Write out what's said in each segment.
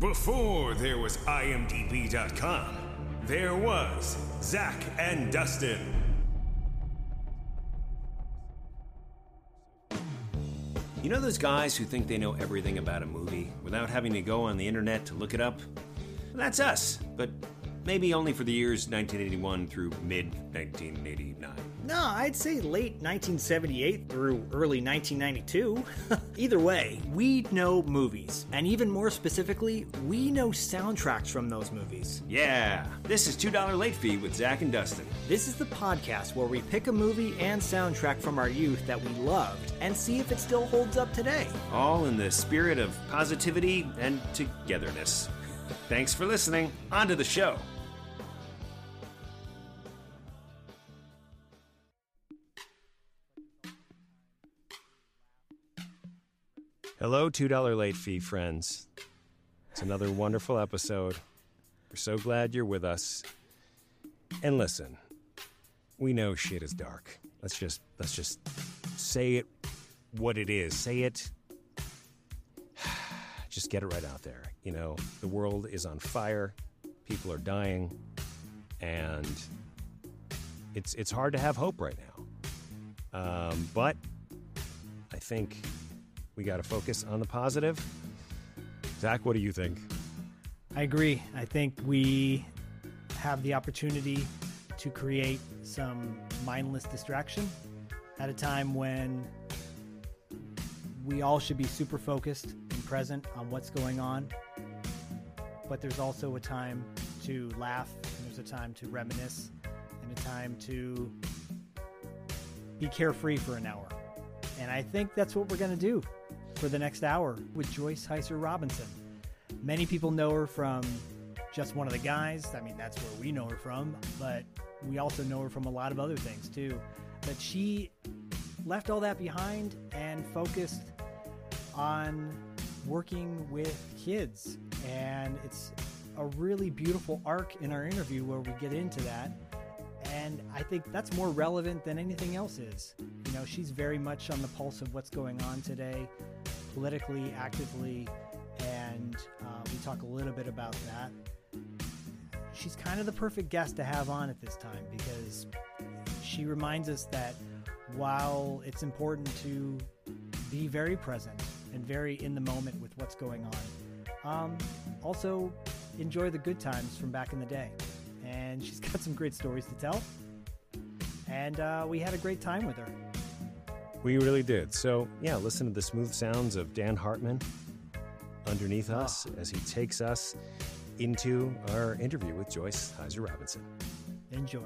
Before there was IMDb.com, there was Zak and Dustin. You know those guys who think they know everything about a movie without having to go on the internet to look it up? That's us, but maybe only for the years 1981 through mid 1989. No, I'd say late 1978 through early 1992. Either way, we know movies. And even more specifically, we know soundtracks from those movies. Yeah, this is $2 Late Fee with Zak and Dustin. This is the podcast where we pick a movie and soundtrack from our youth that we loved and see if it still holds up today. All in the spirit of positivity and togetherness. Thanks for listening. On to the show. Hello, $2 late fee friends. It's another wonderful episode. We're so glad you're with us. And listen, we know shit is dark. Let's just let's just say it what it is. Say it. Just get it right out there. You know, the world is on fire. People are dying, and it's it's hard to have hope right now. Um, but I think we got to focus on the positive. Zak, what do you think? I agree. I think we have the opportunity to create some mindless distraction at a time when we all should be super focused and present on what's going on. But there's also a time to laugh, and there's a time to reminisce, and a time to be carefree for an hour. And I think that's what we're going to do for the next hour with Joyce Hyser Robinson. Many people know her from just one of the guys. I mean, that's where we know her from, but we also know her from a lot of other things too. But she left all that behind and focused on working with kids. And it's a really beautiful arc in our interview where we get into that. And I think that's more relevant than anything else is. You know, she's very much on the pulse of what's going on today, politically, actively, and uh, we talk a little bit about that. She's kind of the perfect guest to have on at this time because she reminds us that while it's important to be very present and very in the moment with what's going on, um, also enjoy the good times from back in the day. And she's got some great stories to tell. And uh, we had a great time with her. We really did. So, yeah, listen to the smooth sounds of Dan Hartman underneath ah. us as he takes us into our interview with Joyce Hyser Robinson. Enjoy.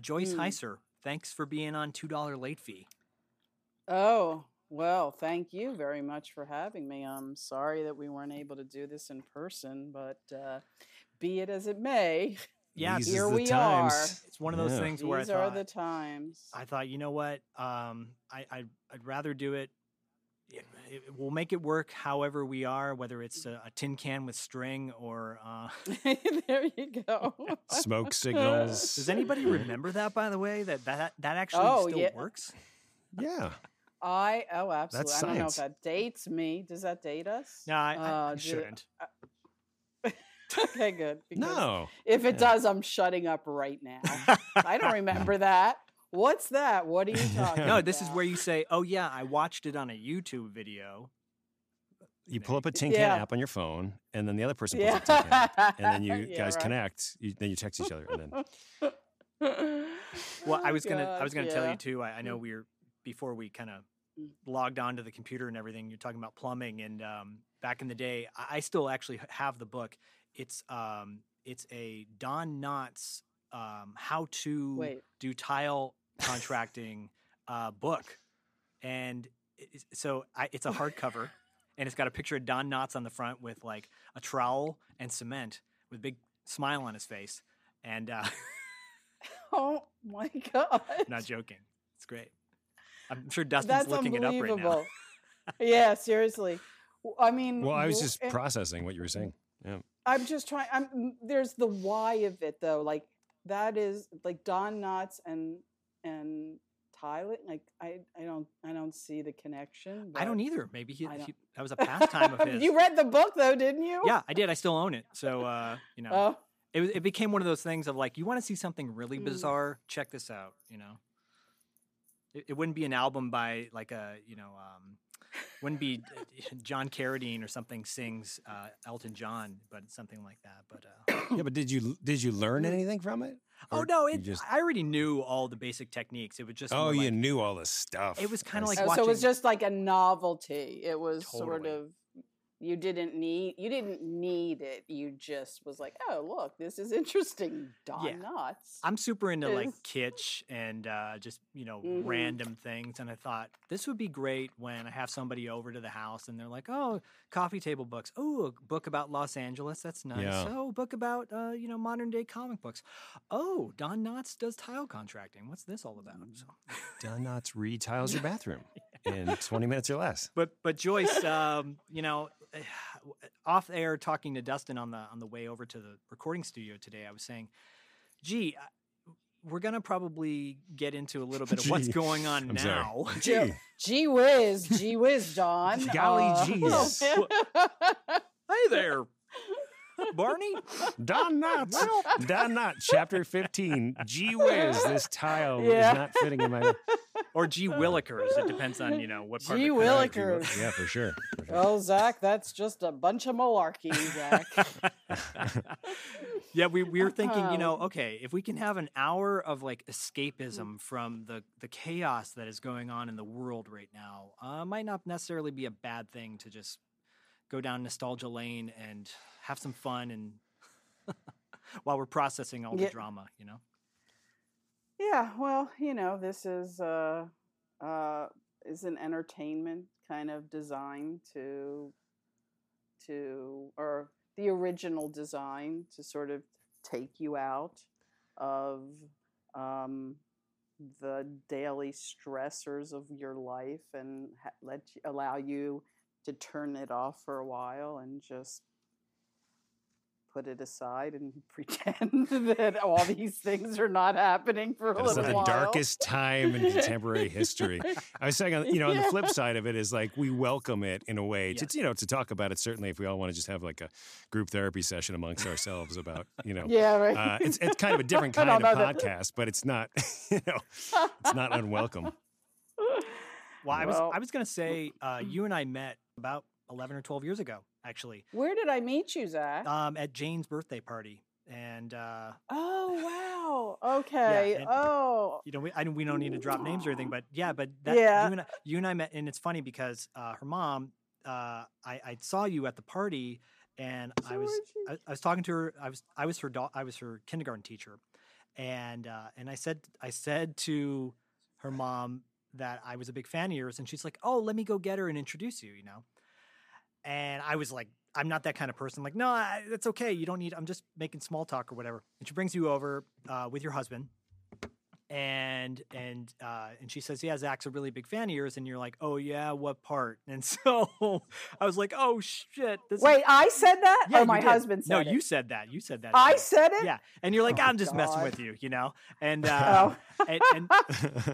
Joyce hmm. Hyser, thanks for being on $2 late fee. Oh, well, thank you very much for having me. I'm sorry that we weren't able to do this in person, but uh, be it as it may, Yeah, These here is the we times. are. It's one of those Yeah. things where I these are the times. I thought, you know what? Um, I, I I'd rather do it. it- it- We'll make it work however we are, whether it's a, a tin can with string or. Uh, there you go. Smoke signals. does anybody remember that? By the way, that that that actually Oh, still yeah. works. Yeah. I oh absolutely. I don't know if science. that dates me. Does that date us? No, I, I- I Uh, shouldn't. okay, good. No. If it Yeah. does, I'm shutting up right now. I don't remember that. What's that? What are you talking No, about? this is where you say, "Oh yeah, I watched it on a YouTube video." You pull up a tin can Yeah. app on your phone, and then the other person pulls Yeah. up tin can app, and then you Yeah, guys right. connect. You, then you text each other, and then Well, I Oh, was gonna, I was gonna tell you too. I, I know we were before we kind of Mm. logged onto the computer and everything. You're talking about plumbing, and um, back in the day, I, still actually have the book. It's um, it's a Don Knotts um, how to Wait. do tile contracting uh, book, and it- so I, it's a hardcover, and it's got a picture of Don Knotts on the front with like a trowel and cement with a big smile on his face, and uh, Oh my god. not joking, it's great. I'm sure Dustin's That's looking it up right now. yeah, seriously. I mean, well, I was just and- processing what you were saying. Yeah. I'm just trying. I'm there's the why of it though. Like that is like Don Knotts and and Tyler. Like I I don't I don't see the connection. I don't either. Maybe he, don't- he that was a pastime of his. you read the book though, didn't you? yeah, I did. I still own it. So uh, you know, Oh, it was, it became one of those things of like, you want to see something really Mm. bizarre? Check this out. You know, it, it wouldn't be an album by like a you know, um, wouldn't be John Carradine or something sings uh, Elton John, but something like that. But uh, Yeah, but did you did you learn anything from it? oh no, it, just I already knew all the basic techniques. It was just oh, more you knew all the stuff. It was kinda like see. Oh, so it was just like a novelty. It was sort of you didn't need you didn't need it. You just was like, oh look, this is interesting. Don Yeah. Knotts. I'm super into like kitsch and uh, just you know Mhm. random things, and I thought this would be great when I have somebody over to the house and they're like, "Oh, coffee table books. Oh, a book about Los Angeles. That's nice. Yeah. Oh, a book about uh, you know modern day comic books. Oh, Don Knotts does tile contracting. What's this all about?" So, Don Knotts retiles your bathroom in 20 minutes or less. but but Joyce, um, you know, off air talking to Dustin on the on the way over to the recording studio today, I was saying, "Gee." I- We're gonna probably get into a little bit of what's going on I'm sorry. now. Gee, Gee whiz, gee whiz, Don. Golly Uh, geez. Hey there, Barney. Don Knotts. Don Knotts, chapter 15. Gee whiz, this tile Yeah. is not fitting in my. Or G Willikers. It depends on you know what part. Gee of the country. Willikers. Yeah, for sure. for sure. Oh, Zak, that's just a bunch of malarkey, Zak. yeah, we, we were thinking, you know, okay, if we can have an hour of like escapism from the, the chaos that is going on in the world right now, uh, might not necessarily be a bad thing to just go down nostalgia lane and have some fun and while we're processing all the Yeah. drama, you know? Yeah, well, you know, this is uh uh is an entertainment kind of design to to or the original design to sort of take you out of um the daily stressors of your life and ha- let you, allow you to turn it off for a while and just put it aside and pretend that all these things are not happening for a That is little the while. darkest time in contemporary history. I was saying, on- you know, on the flip side of it is like we welcome it in a way to, Yes. you know, to talk about it. Certainly, if we all want to just have like a group therapy session amongst ourselves about, you know, Yeah, right. uh, it's it's kind of a different kind of don't that- podcast, but it's not, you know, it's not unwelcome. Well, I was Well- I was gonna say uh, you and I met about eleven or twelve years ago, actually, Where did I meet you, Zak? um, at Jane's birthday party, and uh, oh wow. Okay. and- oh. you know we I, we don't need to drop names or anything, but yeah, but that, Yeah. you and I, you and I met, and it's funny because uh, her mom, uh, I, I saw you at the party, and I was I, I was talking to her. I was I was her da- I was her kindergarten teacher, and uh, and I said I said to her mom that I was a big fan of yours, and she's like, "Oh, let me go get her and introduce you," you know. And I was like, "I'm not that kind of person." like, no, I, that's okay. You don't need. I'm just making small talk or whatever. And she brings you over uh, with your husband, and and uh, and she says, "Yeah, Zak's a really big fan of yours." And you're like, "Oh yeah, what part?" And so I was like, "Oh shit!" This is- Wait, I said that? yeah, or my husband said that. No, it? you said that. You said that. I said it? Yeah, and you're like, Oh, I'm just messing with you, you know, and uh, Oh. and, and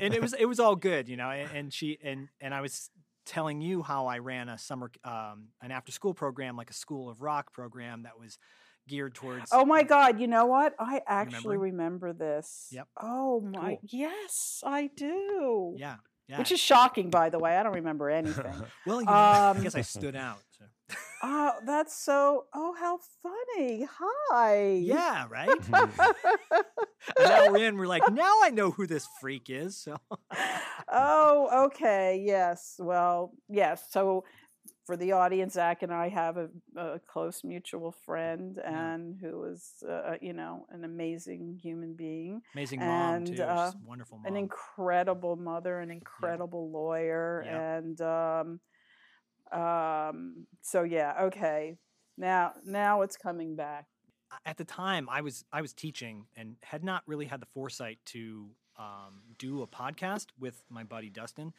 and it was it was all good, you know, and, and she and and I was telling you how I ran a summer um an after school program, like a School of Rock program that was geared towards. Oh my God! You know what? I actually remembering? remember this. Yep. Oh my! Cool. Yes, I do. Yeah, yeah. Which is shocking, by the way. I don't remember anything. well, you know, I um, guess I stood out. So. oh, that's so. Oh, how funny! Hi. Yeah, right. and now we're in. We're like, now I know who this freak is. So oh, okay. Yes. Well, yes. So for the audience, Zak and I have a, a close mutual friend, Yeah. and who is, uh, you know, an amazing human being, amazing mom And, too. Uh, wonderful mom. an incredible mother, an incredible lawyer, Yeah. and um, um. So yeah. Okay. Now, now it's coming back. at the time I was I was teaching and had not really had the foresight to um, do a podcast with my buddy Dustin,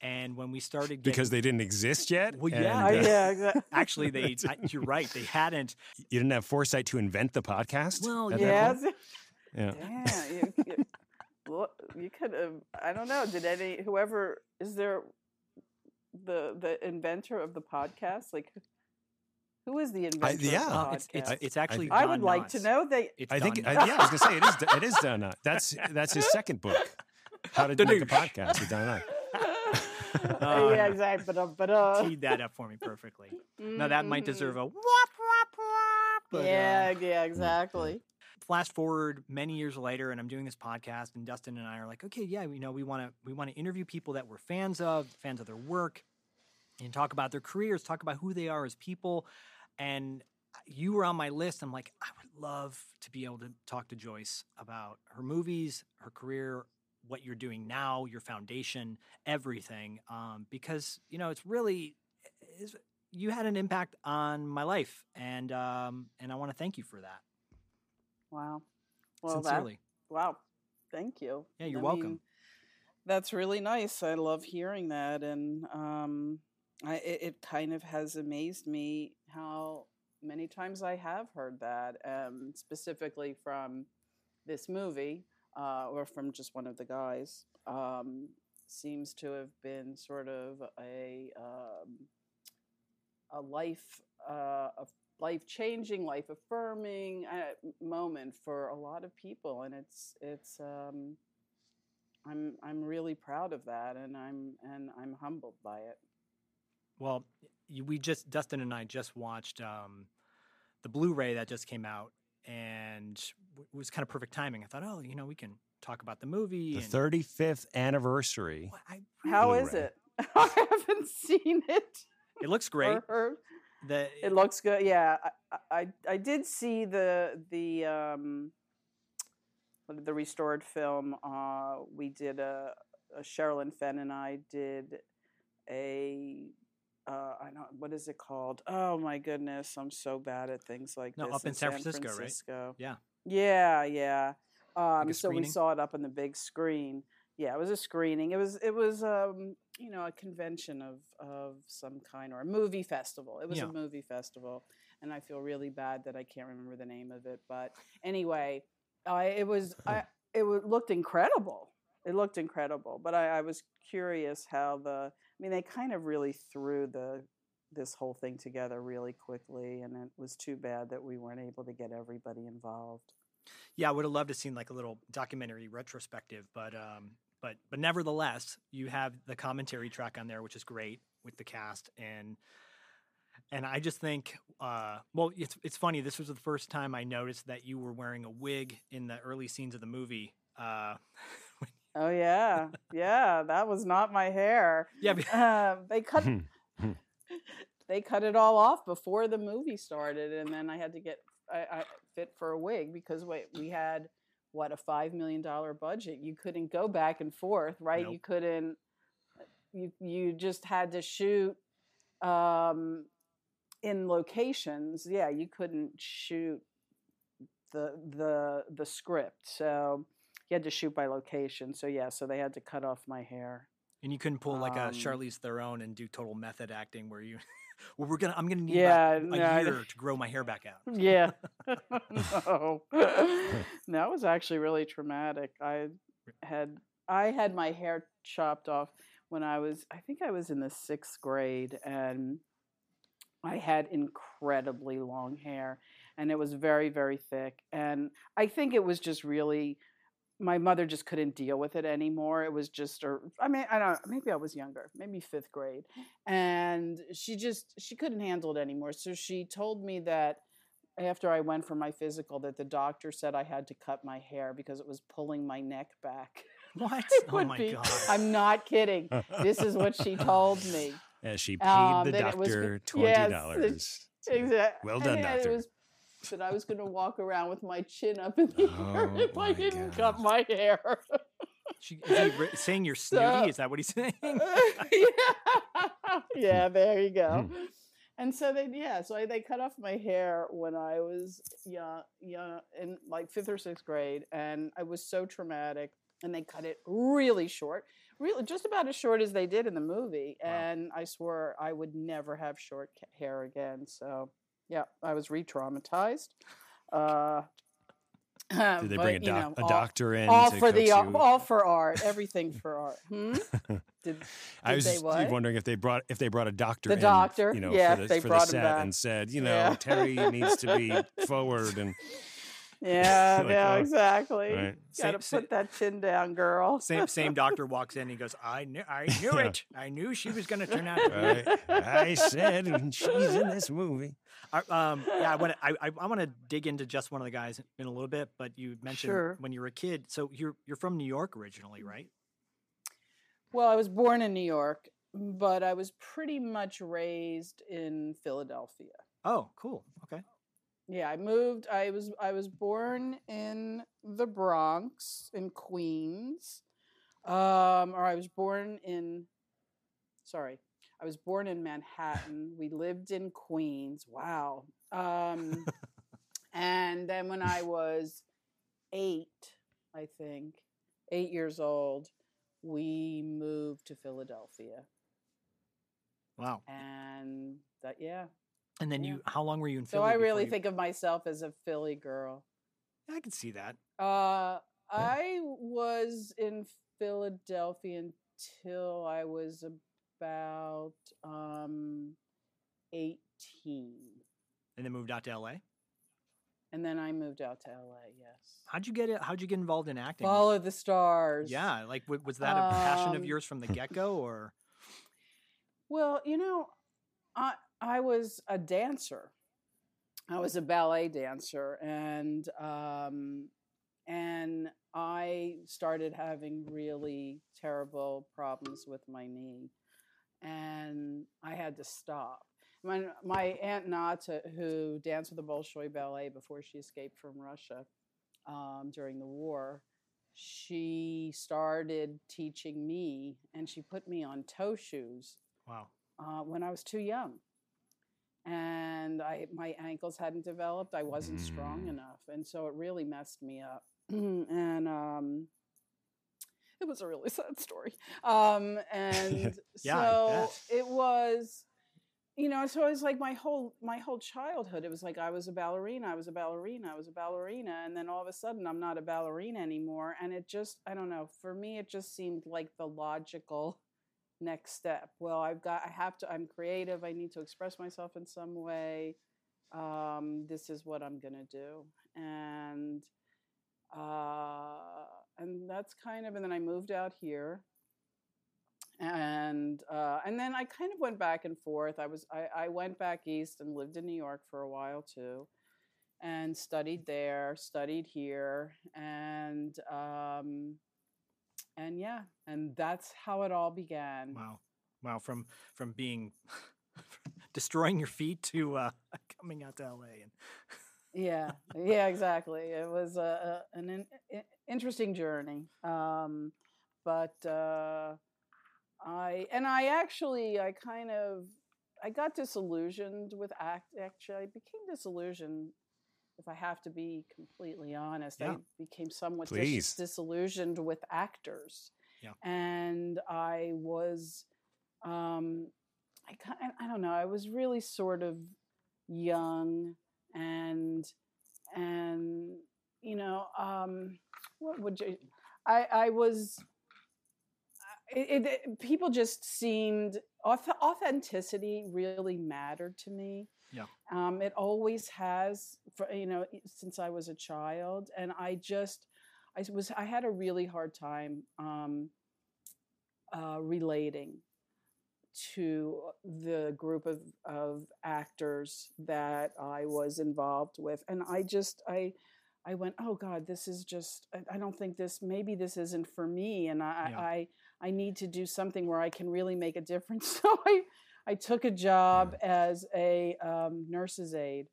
And when we started getting, because they didn't exist yet. Well, and, yeah. Uh, uh, yeah, exactly. actually they, I, you're right, they hadn't. you didn't have foresight to invent the podcast. Well, Yes. yeah. Yeah, you, you, you could have. I don't know. Did any whoever is there the the inventor of the podcast? Like, who is the inventor? yeah. of the Well, it's, it's, podcast? it's actually. I Don would like to know. that. It's I think. Don I, Knotts. yeah, I was gonna say it is. It is Don Knotts. That's that's his second book. How to The make a podcast with Don Knotts. Oh, yeah, exactly. But uh, but uh, teed that up for me perfectly. Now that might mhm. deserve a whop whop whop. But, uh, yeah, yeah, exactly. Flash forward many years later and I'm doing this podcast and Dustin and I are like, okay, yeah, you know, we want to we want to interview people that we're fans of, fans of their work and talk about their careers, talk about who they are as people. And you were on my list. I'm like, I would love to be able to talk to Joyce about her movies, her career, what you're doing now, your foundation, everything. Um, because, you know, it's really is you had an impact on my life and um and I want to thank you for that. Wow. Well, that Sincerely. wow. Thank you. Yeah, you're I welcome. mean, that's really nice. I love hearing that, and um, I, it, it kind of has amazed me how many times I have heard that, um, specifically from this movie uh, or from just one of the guys. Um, seems to have been sort of a um, a life uh, a life changing, life affirming uh, moment for a lot of people, and it's it's. Um, I'm I'm really proud of that, and I'm and I'm humbled by it. Well, we just Dustin and I just watched um, the Blu-ray that just came out, and it was kind of perfect timing. I thought, oh, you know, we can talk about the movie. The and- 35th anniversary. Well, I How is Blu-ray. it? I haven't seen it. it looks great. The It looks good. Yeah, I, I I did see the the um the restored film. Uh, we did a, a Sherilyn Fenn and I did a uh, I know what is it called? Oh my goodness, I'm so bad at things like No, this. up in San Francisco, right? Yeah. Yeah, yeah. Um, a so we saw it up on the big screen. Yeah, it was a screening. It was it was um, you know a convention of of some kind or a movie festival. It was Yeah. a movie festival, and I feel really bad that I can't remember the name of it. But anyway, I it was I it looked incredible. It looked incredible. But I, I was curious how the I mean they kind of really threw the this whole thing together really quickly, and it was too bad that we weren't able to get everybody involved. Yeah, I would have loved to seen like a little documentary retrospective, but um, but but nevertheless, you have the commentary track on there, which is great with the cast and. And I just think, uh, well, it's it's funny. This was the first time I noticed that you were wearing a wig in the early scenes of the movie. Uh, Oh yeah, yeah, that was not my hair. yeah, be- Uh, they cut they cut it all off before the movie started, and then I had to get I, I fit for a wig because wait, we had what a five million dollar budget. You couldn't go back and forth, right? Nope. You couldn't. You you just had to shoot um, in locations. Yeah, you couldn't shoot the the the script, so you had to shoot by location. So yeah, so they had to cut off my hair. and you couldn't pull like a Um, Charlize Theron and do total method acting where you, well, we're gonna, I'm gonna need Yeah, a year to grow my hair back out. Yeah. no. that was actually really traumatic. I had I had my hair chopped off when I was I think I was in the 6th grade and I had incredibly long hair and it was very very thick and I think it was just really my mother just couldn't deal with it anymore. It was just, or I mean, I don't. know, Maybe I was younger, maybe fifth grade, and she just she couldn't handle it anymore. So she told me that after I went for my physical, that the doctor said I had to cut my hair because it was pulling my neck back. What? It oh my be- god! I'm not kidding. This is what she told me. As she paid Um, the it was- doctor twenty dollars. Exactly. Well done, It doctor. was that I was going to walk around with my chin up in the air Oh, if I didn't God. cut my hair. She, is he saying you're snooty? Is that what he's saying? yeah. yeah, there you go. Hmm. And so they, yeah, so I, they cut off my hair when I was young, young, in like fifth or sixth grade, and it was so traumatic. and they cut it really short, really just about as short as they did in the movie. Wow. And I swore I would never have short hair again. So yeah, I was re-traumatized. Uh, Did they bring a, but, you know, a all- doctor in? all for the you? all for art, everything for art. Hmm? Did, I was they just wondering if they brought if they brought a doctor The in, doctor, you know, yeah, for the, they for brought the set and said, you know, Yeah. Terry needs to be forward and Yeah, Like, yeah, oh, exactly. right. Got to Same- put that chin down, girl. Same same doctor walks in. He goes, "I knew, I knew Yeah. it. I knew she was going to turn out." Right. I said and she's in this movie. I, um, yeah, I want to. I, I, I want to dig into just one of the guys in a little bit. But you mentioned Sure. when you were a kid. So you're you're from New York originally, right? Well, I was born in New York, but I was pretty much raised in Philadelphia. Oh, cool. Okay. Yeah, I moved. I was I was born in the Bronx in Queens, um, or I was born in. Sorry, I was born in Manhattan. We lived in Queens. Wow. Um, and then when I was eight, I think eight years old, we moved to Philadelphia, Wow. and that yeah. And then Yeah. you, how long were you in So Philly? I really you- think of myself as a Philly girl. I can see that. Uh, I was in Philadelphia until I was about um, 18. And then moved out to L.A. And then I moved out to LA, yes. How'd you get it? How'd you get involved in acting? Follow the stars. Yeah, like w- was that a passion of Um, yours from the get go, or Well, you know, I I was a dancer. I was a ballet dancer, and um, and I started having really terrible problems with my knee, and I had to stop. My my aunt Nata, who danced with the Bolshoi Ballet before she escaped from Russia um, during the war, she started teaching me, and she put me on toe shoes wow? uh, when I was too young. And I, my ankles hadn't developed. I wasn't strong Mm. enough, and so it really messed me up. and um, it was a really sad story. Um, and Yeah, so it was, you know. So it was like my whole my whole childhood. It was like I was a ballerina. I was a ballerina. I was a ballerina, and then all of a sudden I'm not a ballerina anymore. And it just, I don't know. For me, it just seemed like the logical next step well i've got i have to i'm creative i need to express myself in some way um, this is what i'm going to do and uh, and that's kind of and then i moved out here and uh, and then i kind of went back and forth i was I, I went back east and lived in new york for a while too and studied there studied here and um, and yeah and that's how it all began Wow, wow! From from being destroying your feet to uh, coming out to L.A. and yeah yeah exactly it was a, a, an in, interesting journey um, but uh, i and i actually i kind of i got disillusioned with act actually i became disillusioned if i have to be completely honest Yeah. i became somewhat dis- disillusioned with actors Yeah. and i was um i kind i don't know i was really sort of young and and you know um what would you i i was it, it, people just seemed authenticity really mattered to me Yeah. um it always has for you know since i was a child and i just i was i had a really hard time um uh relating to the group of, of actors that I was involved with. And I just, I, I went, oh God, this is just, I- don't think this, maybe this isn't for me. And I, Yeah. I, I need to do something where I can really make a difference. So I, I took a job as a um, nurse's aide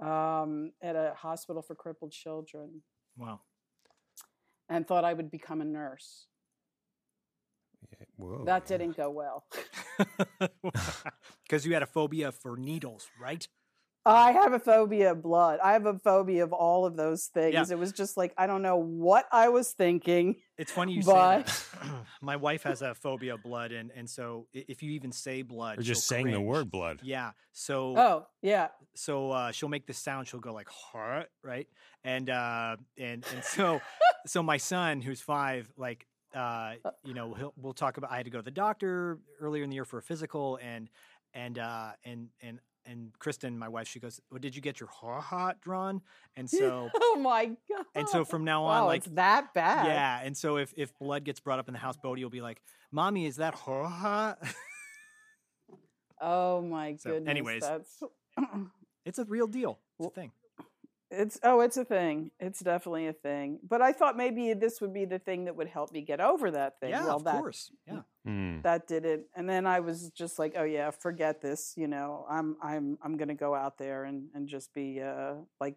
um, at a hospital for crippled children wow. and thought I would become a nurse. Yeah, Whoa. that yeah. didn't go well. Because you had a phobia for needles, right? I have a phobia of blood. I have a phobia of all of those things. Yeah. It was just like I don't know what I was thinking. It's funny you But- say that. My wife has a phobia of blood, and and so if you even say blood, Or just she'll saying the word blood. Yeah. So Oh yeah, so uh, she'll make this sound. She'll go like "heart," right? And uh, and and so so my son, who's five, like uh, you know, we'll talk about. I had to go to the doctor earlier in the year for a physical, and and uh, and and and Kristen, my wife, she goes, "Well, did you get your heart drawn?" And so oh my god. and so from now on, wow, like it's that bad. yeah, and so if if blood gets brought up in the house, Bodie will be like, "Mommy, is that heart?" Oh my So, goodness. anyways. that's it's a real deal. It's a thing. It's oh, it's a thing. It's definitely a thing. But I thought maybe this would be the thing that would help me get over that thing. Yeah, well, of that course. Yeah. Hmm. that did it and then i was just like oh yeah forget this you know i'm i'm i'm gonna go out there and and just be uh like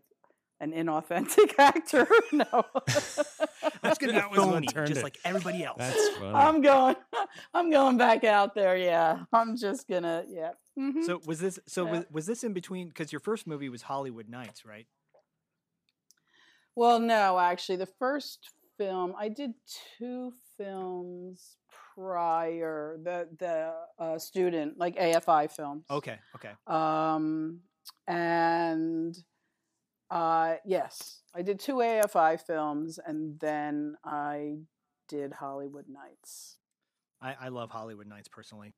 an inauthentic actor no That's gonna That be was what phony, just it. like everybody else. That's funny. i'm going i'm going back out there yeah i'm just gonna yeah Mhm. So was this? So Yeah. was, was this in between? Because your first movie was Hollywood Knights, right? Well no actually the first film i did two films prior the the uh, student like afi films Okay. Okay. Um, and uh, yes, I did two AFI films, and then I did Hollywood Knights. I, I love Hollywood Knights personally.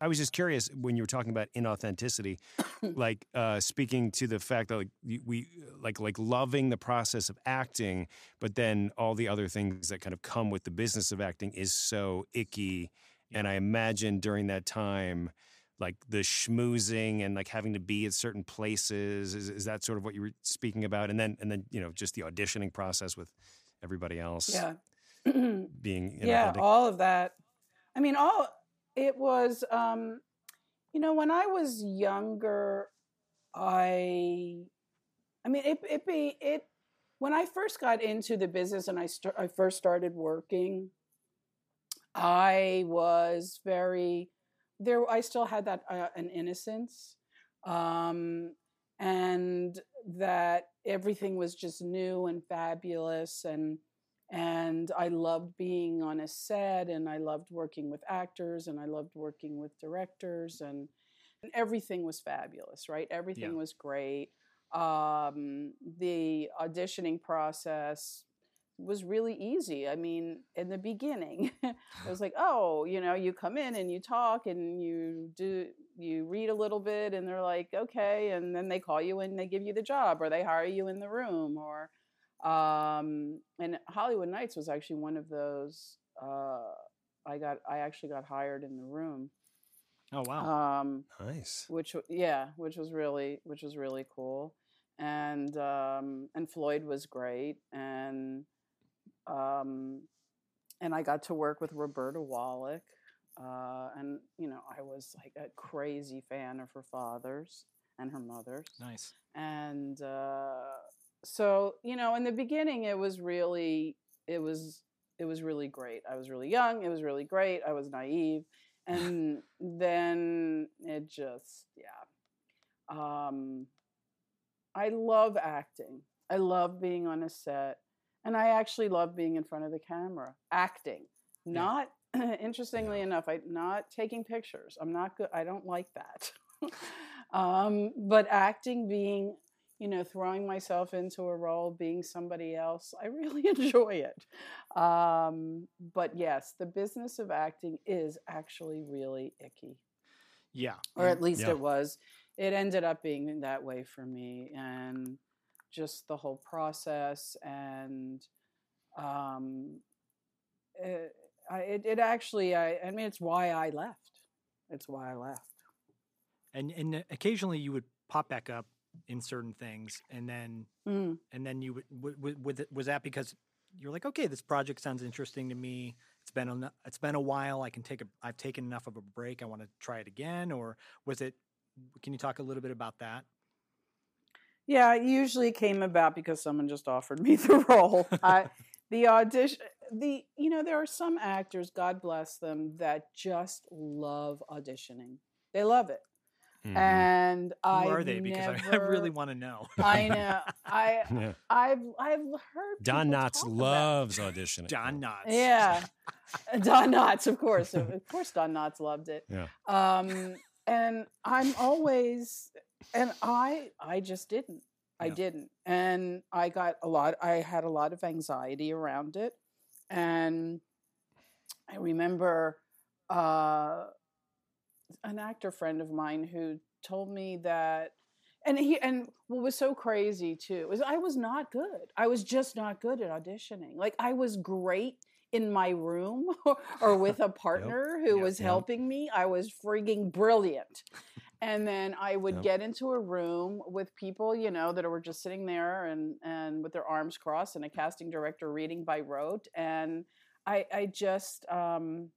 I was just curious when you were talking about inauthenticity, like uh, speaking to the fact that like we like like loving the process of acting, but then all the other things that kind of come with the business of acting is so icky. And I imagine during that time, like the schmoozing and like having to be at certain places is, is that sort of what you were speaking about? And then and then you know just the auditioning process with everybody else Yeah. being yeah, all of that. I mean, all it was. Um, you know, when I was younger, I, I mean, it it be it when I first got into the business and I st- I first started working. I was very there. I still had that uh, an innocence, um, and that everything was just new and fabulous and and I loved being on a set and I loved working with actors and I loved working with directors and, and everything was fabulous, right? Everything Yeah. was great. Um, the auditioning process was really easy. I mean, in the beginning, it was like, oh, you know, you come in and you talk and you do, you read a little bit and they're like, okay. And then they call you and they give you the job or they hire you in the room or, um and hollywood knights was actually one of those uh i got i actually got hired in the room Oh wow. um Nice. which yeah which was really which was really cool and um and floyd was great and um and i got to work with roberta wallach uh and you know i was like a crazy fan of her father's and her mother's nice. and uh, so you know in the beginning it was really it was it was really great. I was really young it was really great i was naive and then it just yeah um i love acting. I love being on a set and i actually love being in front of the camera acting. Not interestingly enough i not taking pictures. I'm not good i don't like that. Um but acting being you know, throwing myself into a role, being somebody else. I really enjoy it. Um, but yes, the business of acting is actually really icky, Yeah. or at least Yeah. it was. It ended up being that way for me, and just the whole process and um, it, it, it actually, I, I mean, it's why I left. It's why I left. And and occasionally you would pop back up in certain things, and then Mm. and then you would w- w- with it- was that because you're like, okay, this project sounds interesting to me. It's been a, it's been a while. I can take a I've taken enough of a break. I want to try it again, or was it? Can you talk a little bit about that? Yeah, it usually came about because someone just offered me the role. I, the audition, the you know, there are some actors, God bless them, that just love auditioning. They love it. Mm-hmm. And I are they? Because never, I really want to know. I know. I yeah. I've I've heard Don Knotts loves auditioning. Don Knotts. Yeah. Don Knotts, of course. Of course Don Knotts loved it. Yeah. Um and I'm always and I I just didn't. I didn't. And I got a lot I had a lot of anxiety around it. And I remember uh an actor friend of mine who told me that and he and what was so crazy too is I was not good. I was just not good at auditioning. Like I was great in my room or with a partner yep. who yep. was yep. helping me. I was freaking brilliant. And then I would get into a room with people, you know, that were just sitting there and and with their arms crossed and a casting director reading by rote and I I just um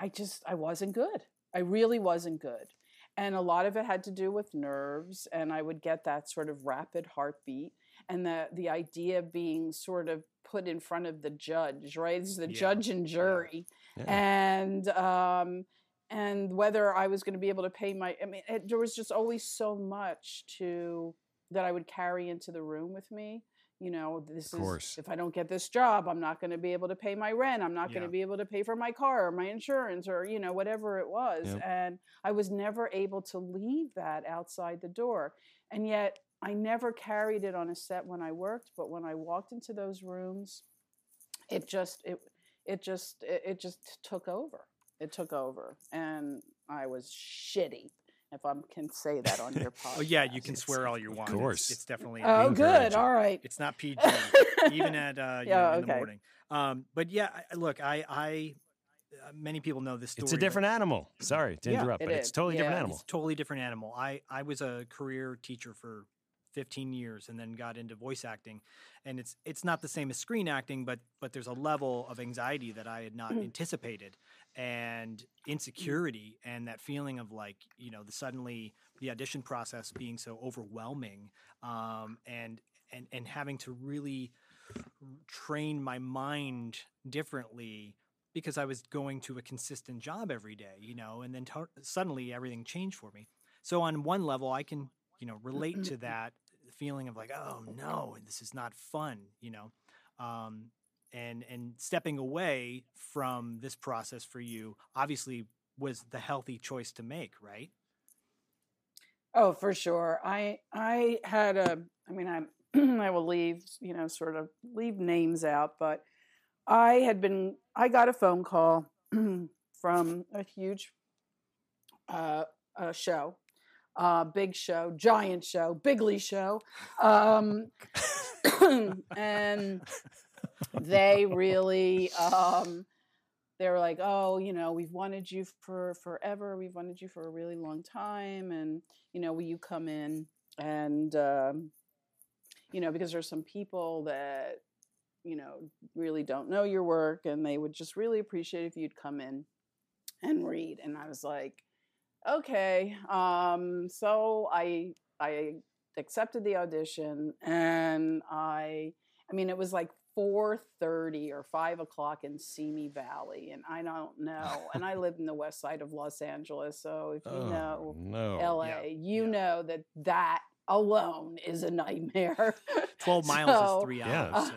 I just I wasn't good. I really wasn't good. And a lot of it had to do with nerves, and I would get that sort of rapid heartbeat, and the the idea of being sort of put in front of the judge, right? It's the yeah. judge and jury, yeah. Yeah. and um, and whether I was going to be able to pay my. I mean, it, there was just always so much to that I would carry into the room with me you know this is if i don't get this job i'm not going to be able to pay my rent i'm not yeah. going to be able to pay for my car or my insurance or you know whatever it was yep. and i was never able to leave that outside the door and yet i never carried it on a set when i worked but when i walked into those rooms it just it it just it, it just took over it took over and i was shitty if I can say that on your podcast. oh yeah, you can swear all you want. Of course, it's, it's definitely. Oh, good. All right. It's not PG, even at uh, yeah, know, in okay. the morning. Um, but yeah, look, I, I, uh, many people know this story. It's a different but, animal. Sorry to yeah, interrupt, it but is. it's totally yeah. different animal. It's totally different animal. I, I was a career teacher for 15 years and then got into voice acting and it's it's not the same as screen acting but but there's a level of anxiety that I had not mm. anticipated and mm. insecurity and that feeling of like you know the suddenly the audition process being so overwhelming um, and and and having to really train my mind differently because I was going to a consistent job every day, you know, and then t- suddenly everything changed for me. So on one level, I can you know relate to that feeling of like, oh no, this is not fun, you know. Um, and and stepping away from this process for you obviously was the healthy choice to make, right? Oh, for sure. I I had a. I mean, I'm. I will leave. You know, sort of leave names out, but I had been. I got a phone call from a huge uh, a show, uh, big show, giant show, bigly show, um, and they really um, they were like, oh, you know, we've wanted you for forever. We've wanted you for a really long time. And, you know, will you come in? And, um, you know, because there's some people that, you know, really don't know your work and they would just really appreciate if you'd come in and read. And I was like, okay. Um, so I, I accepted the audition and I, I mean, it was like 4.30 or 5 o'clock in Simi Valley, and I don't know. and I live in the west side of Los Angeles, so if you oh, know no. LA, yeah. you yeah. know that that alone is a nightmare. 12 miles so, is three hours. Yeah. So,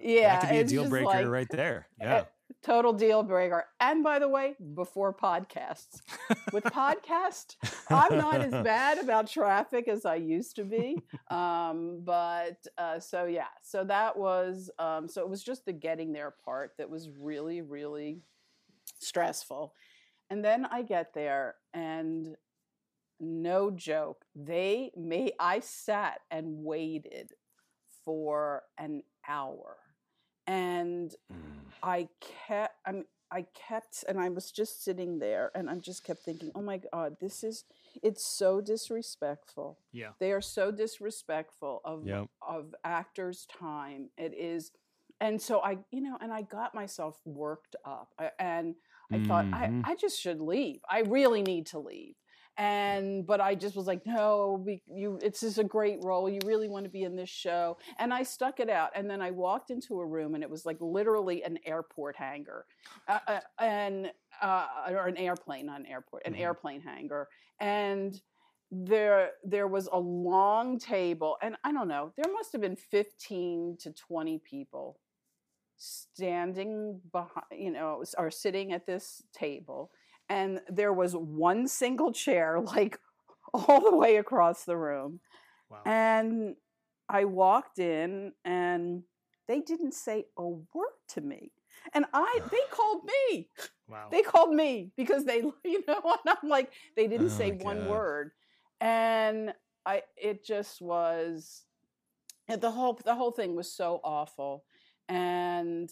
yeah. yeah that could be a deal breaker like, right there. Yeah total deal breaker. And by the way, before podcasts. With podcast, I'm not as bad about traffic as I used to be. Um, but uh, so yeah, so that was um, so it was just the getting there part that was really, really stressful. And then I get there and no joke, they may I sat and waited for an hour and mm. I kept I'm I kept and I was just sitting there and I just kept thinking, "Oh my god, this is it's so disrespectful." Yeah. They are so disrespectful of yep. of actors' time. It is and so I, you know, and I got myself worked up. and I mm-hmm. thought I, mm-hmm. I just should leave. I really need to leave. And but I just was like, no, we, you, it's just a great role. You really want to be in this show, and I stuck it out. And then I walked into a room, and it was like literally an airport hangar, uh, uh, and uh, or an airplane, not an airport, an mm-hmm. airplane hangar, and there there was a long table and i don't know there must have been 15 to 20 people standing behind you know or sitting at this table and there was one single chair like all the way across the room. Wow. and i walked in and they didn't say a word to me. And i they called me. Wow. They called me because they you know and i'm like they didn't oh say one word. And i it just was eh, the whole the whole thing was so awful. And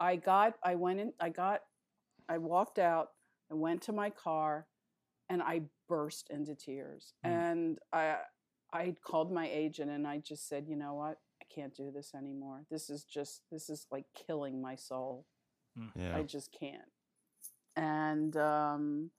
i got i went in i got i walked out I went to my car and I burst into tears. Mm. And I I called my agent and I just said, "You know what? I can't do this anymore. This is just this is like killing my soul. Mm. Yeah. I just can't." And um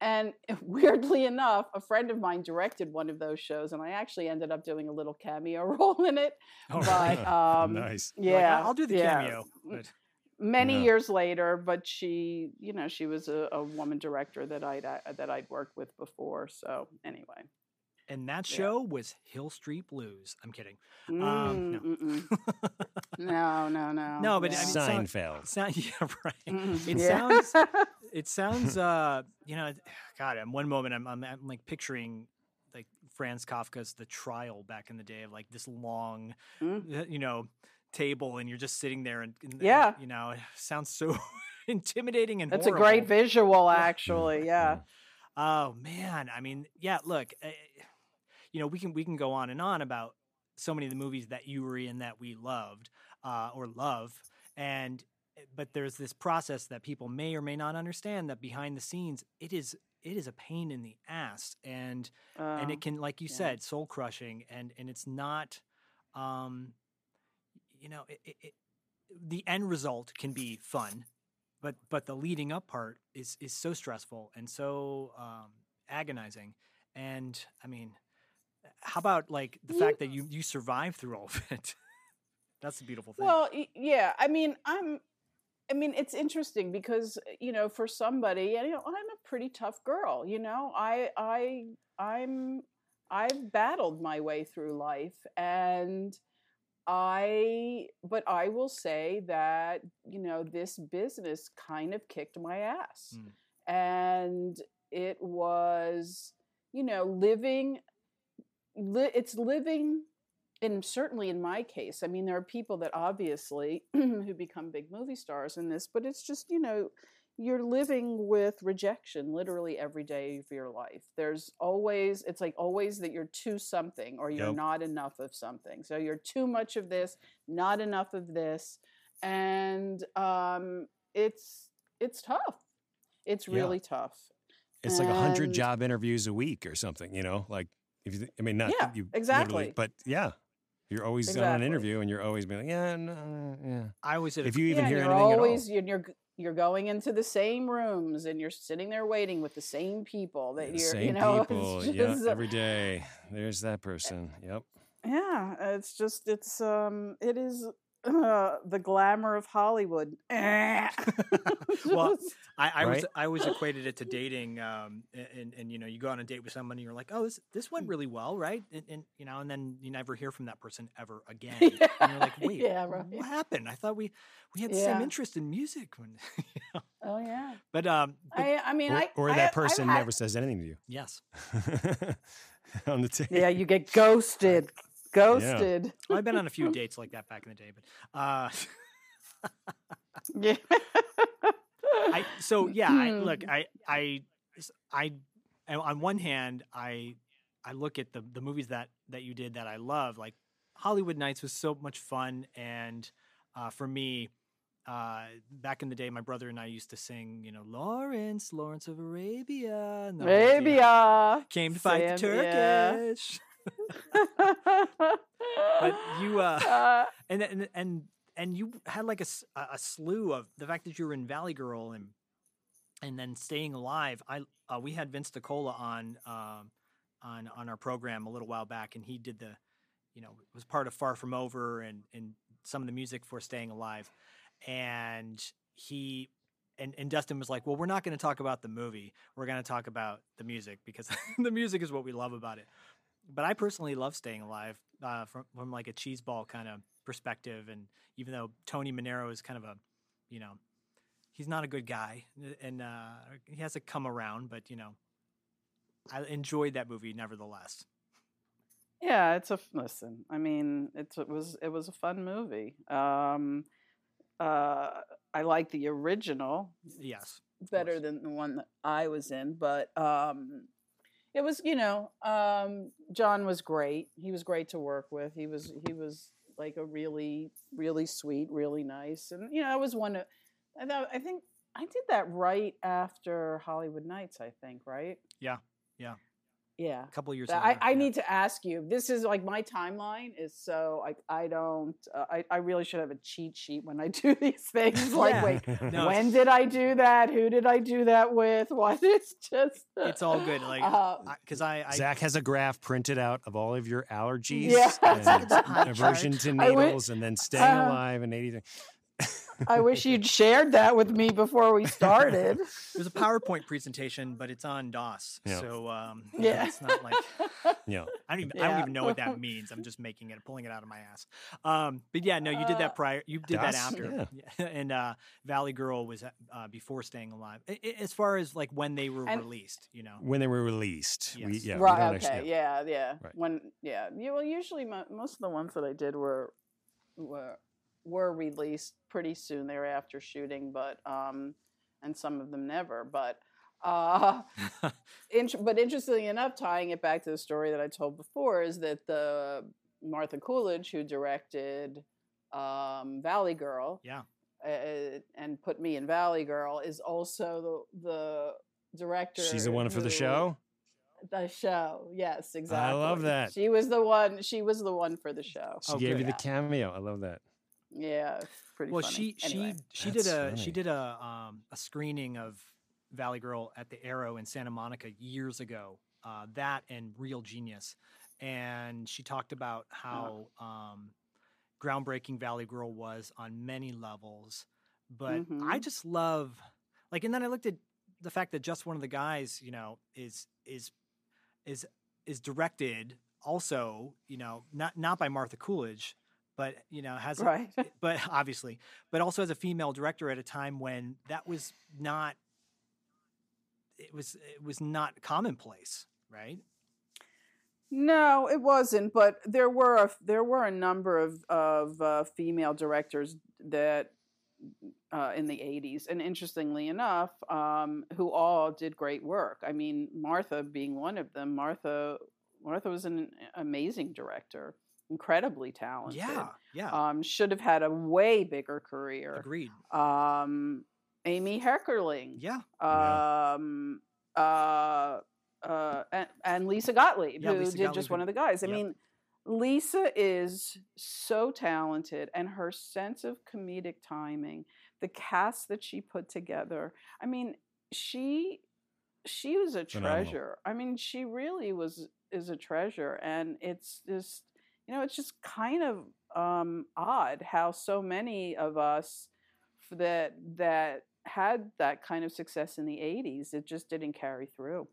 and weirdly enough, a friend of mine directed one of those shows, and I actually ended up doing a little cameo role in it. Oh, but um, nice. Yeah, like, I'll do the yeah. cameo. But many yeah. years later but she you know she was a, a woman director that i'd uh, that i'd worked with before so anyway and that show yeah. was Hill Street Blues. I'm kidding. Mm, um, no. no, no, no. No, but yeah. I mean, Seinfeld. Sound, yeah, right. Mm, it yeah. sounds. It sounds. Uh, you know, God. In one moment, I'm, I'm, I'm like picturing like Franz Kafka's The Trial back in the day of like this long, mm. you know, table and you're just sitting there and, and yeah, you know, it sounds so intimidating and it's a great visual, actually. Yeah. Oh man, I mean, yeah. Look, uh, you know, we can we can go on and on about so many of the movies that you were in that we loved uh, or love, and eh, but there's this process that people may or may not understand that behind the scenes it is it is a pain in the ass and uh, and it oh, can like you yeah. said soul crushing and and it's not um you know, it, it, the end result can be fun, but but the leading up part is is so stressful and so um, agonizing. And I mean, how about like the fact that you you survive through all of it? That's a beautiful thing. Well, yeah. I mean, I'm. I mean, it's interesting because you know, for somebody, you know, I'm a pretty tough girl. You know, I I I'm I've battled my way through life, and I, but I will say that, you know, this business kind of kicked my ass. Mm. And it was, you know, living, li- it's living, and certainly in my case, I mean, there are people that obviously who become big movie stars in this, but it's just, you know, you're living with rejection literally every day of your life. There's always, it's like always that you're too something or you're yep. not enough of something. So you're too much of this, not enough of this. And um, it's, it's tough. It's really yeah. tough. It's and, like a hundred job interviews a week or something, you know, like if you, I mean, not yeah, you exactly, but yeah, you're always exactly. on an interview and you're always being like, yeah, no, yeah. I always if you even yeah, hear you're anything always, at all. You're, you're going into the same rooms and you're sitting there waiting with the same people that you're same you know people. yeah every day. There's that person. Yep yeah it's just it's um it is uh, the glamour of Hollywood. well, I, I right? was I always equated it to dating, um, and, and you know, you go on a date with someone, and you're like, oh, this this went really well, right? And, and you know, and then you never hear from that person ever again, yeah. and you're like, wait, yeah, right. what happened? I thought we we had the yeah. same interest in music when. You know? Oh yeah. But um, but, I I mean, or, I, or that person had... never says anything to you. Yes. on the tape. Yeah, you get ghosted. Ghosted. Yeah. Well, I've been on a few dates like that back in the day, but uh yeah. I so yeah, I look, I I I on one hand, I I look at the the movies that that you did that I love, like Hollywood Knights was so much fun and uh, for me uh, back in the day, my brother and I used to sing, you know, Lawrence, Lawrence of Arabia, Arabia came to fight the Turkish. Yeah but you uh, uh, and and and and you had like a, a slew of the fact that you were in Valley Girl and and then Staying Alive. I uh, we had Vince DiCola on um, on on our program a little while back, and he did the, you know, was part of Far From Over and and some of the music for Staying Alive, and he. And, and Dustin was like, "Well, we're not going to talk about the movie. We're going to talk about the music because the music is what we love about it." But I personally love Staying Alive uh, from from like a cheeseball kind of perspective, and even though Tony Manero is kind of a, you know, he's not a good guy, and uh, he has to come around. But you know, I enjoyed that movie nevertheless. Yeah, it's a listen. I mean, it's it was it was a fun movie. Um, uh, I like the original. Yes, better than the one that I was in, but um, it was you know um, John was great. He was great to work with. He was he was like a really really sweet, really nice, and you know I was one of. I thought I think I did that right after Hollywood Knights. I think right. Yeah, yeah. Yeah, a couple years. I, later, I yeah. need to ask you. This is like my timeline is so like I don't. Uh, I I really should have a cheat sheet when I do these things. Like, yeah. wait, no, when did I do that? Who did I do that with? What? It's just. it's all good. Like because uh, I, I, Zak has a graph printed out of all of your allergies. Yeah, and aversion to needles, and then staying uh, alive and anything. I wish you'd shared that with me before we started. There's a PowerPoint presentation, but it's on DOS. Yeah. So um, yeah, it's not like yeah. I don't even yeah. I don't even know what that means. I'm just making it, pulling it out of my ass. Um, but yeah, no, you did that uh, prior. You did DOS? that after. Yeah. and uh, Valley Girl was uh, before Staying Alive. as far as like when they were and released, you know, when they were released. Yes. We, yeah, right. okay. Actually, yeah. Yeah. Right. When yeah. Yeah. Well, usually most of the ones that I did were were were released pretty soon thereafter shooting, but um, and some of them never. But uh, but interestingly enough, tying it back to the story that I told before, is that the Martha Coolidge, who directed um, Valley Girl, yeah, uh, and put me in Valley Girl, is also the the director. She's the one for the show. The show, yes, exactly. I love that. She was the one. She was the one for the show. She oh, gave good. you the cameo. I love that. Yeah, pretty. Well, funny. she anyway. she she did a funny. she did a um, a screening of Valley Girl at the Aero in Santa Monica years ago. Uh, that and Real Genius, and she talked about how um, groundbreaking Valley Girl was on many levels. But mm-hmm. I just love like, and then I looked at the fact that just one of the guys, you know, is is is is directed also, you know, not not by Martha Coolidge, but you know has right. A, but obviously but also as a female director at a time when that was not it was it was not commonplace right? No it wasn't but there were a, there were a number of of uh, female directors that uh, in the 80s and interestingly enough um, who all did great work. I mean martha being one of them martha martha was an amazing director incredibly talented. Yeah, yeah. Um, should have had a way bigger career. Agreed. Um, Amy Heckerling. Yeah. Um, yeah. uh, uh, and, and, Lisa Gottlieb, yeah, who Lisa did Gottlieb. just one of the guys. I yep. mean, Lisa is so talented, and her sense of comedic timing, the cast that she put together. I mean, she she was a treasure. Phenomenal. I mean, she really was is a treasure, and it's just you know, it's just kind of um, odd how so many of us that that had that kind of success in the 80s it just didn't carry through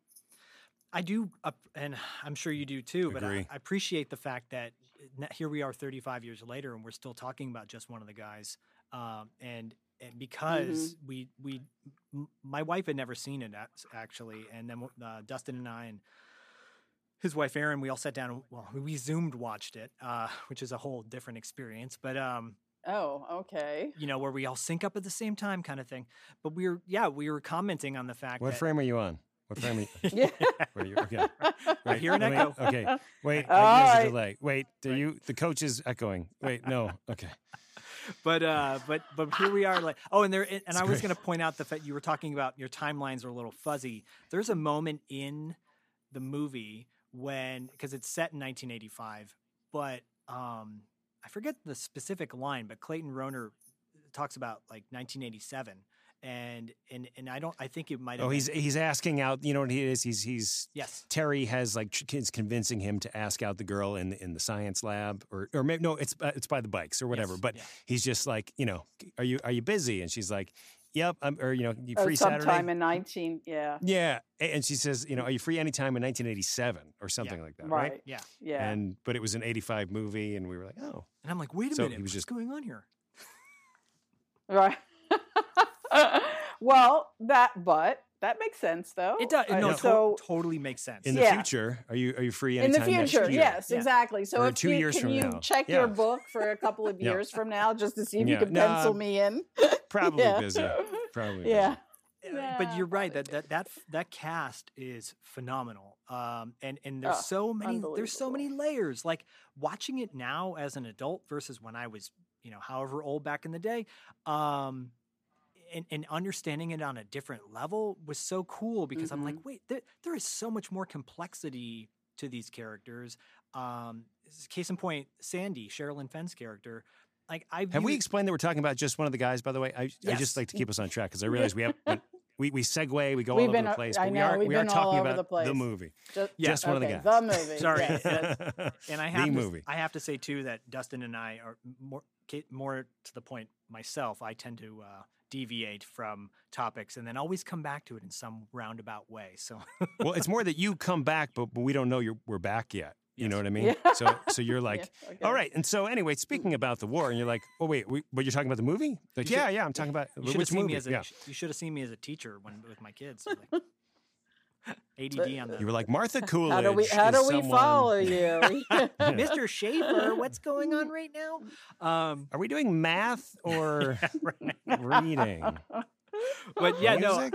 i do uh, and i'm sure you do too but I, I, appreciate the fact that here we are 35 years later and we're still talking about just one of the guys um, and and because mm-hmm. we we my wife had never seen it actually and then uh, dustin and i and his wife Erin, we all sat down. Well, we zoomed watched it, uh, which is a whole different experience. But um, oh, okay, you know, where we all sync up at the same time, kind of thing. But we were, yeah, we were commenting on the fact. What that, frame are you on? What frame? Are you, yeah. you, okay. Right. here an echo. Okay. Wait. I, there's right. a delay. Wait. Do right. you? The coach is echoing. Wait. No. Okay. but uh, but but here we are. Like, oh, and there, and I was going to point out the fact you were talking about your timelines are a little fuzzy. There's a moment in the movie when because it's set in 1985, but um, I forget the specific line, but Clayton Rohner talks about like 1987, and and and I don't. I think it might. Oh, he's been- he's asking out. You know what he is? He's he's yes. Terry has like is convincing him to ask out the girl in in the science lab, or or maybe no, it's uh, it's by the bikes or whatever. Yes, But yeah. he's just like, you know, are you are you busy? And she's like, Yep. I'm, or you know, you Oh, free sometime Saturday. in 19, yeah, yeah, and she says, you know, are you free anytime in 1987 or something like that, right? right, Yeah. yeah. And but it was an 85 movie, and we were like, oh, And I'm like, wait a So minute, he was what's just- going on here? Right. well, that but that makes sense though. It does. No, to- so totally makes sense. in the Yeah. future, are you are you free in the anytime next future, year? yes, Yeah. exactly. So Or if two you, years can from you now. check Yeah. your book for a couple of years from now just to see if Yeah. you can No, pencil I'm me in? Probably Yeah. busy. Probably. busy. Yeah. Uh, but you're right that that that that cast is phenomenal. Um, and and there's Oh, so many there's so many layers. Like watching it now as an adult versus when I was you know however old back in the day. Um, and, and understanding it on a different level was so cool because I'm like, Mm-hmm. wait, there, there is so much more complexity to these characters. Um, case in point, Sandy, Sherilyn Fenn's character. Like I Have we explained that we're talking about just one of the guys? By the way, I, I just like to keep us on track because I realize we have we we segue, we go all We've over been the a- place, I but we know, are we've we are been all talking over about the place. movie, Just, just one of the guys. The movie. Sorry. yes, yes. and I The have to, movie. I have to say too that Dustin and I are more more to the point myself. I tend to uh, deviate from topics and then always come back to it in some roundabout way. So well, it's more that you come back, but, but we don't know you're we're back yet. You Yes. know what I mean? Yeah. So so you're like, Yeah, okay. all right. And so anyway, speaking about the war, and you're like, oh wait, we, but you're talking about the movie? Like, You should- yeah, yeah, I'm talking about you which movie? me as a yeah. you should have seen me as a teacher when with my kids. So like, ADD on the You were like Martha Coolidge. How do we how is do we someone- follow you? Mr. Shaffer. What's going on right now? Um, Are we doing math or reading? but yeah, no, I,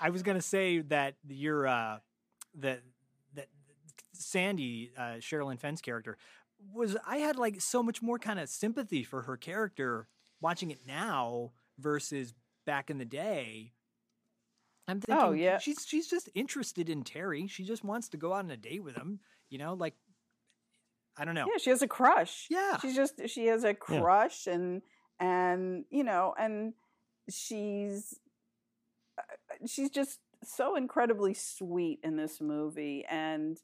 I was gonna say that your uh, that that Sandy uh, Sherilyn Fenn's character was I had like so much more kind of sympathy for her character watching it now versus back in the day. I'm thinking, Oh, yeah. she's she's just interested in Terry. She just wants to go out on a date with him. You know, like I don't know. Yeah, she has a crush. Yeah. She's just she has a crush and and you know and she's uh, she's just so incredibly sweet in this movie and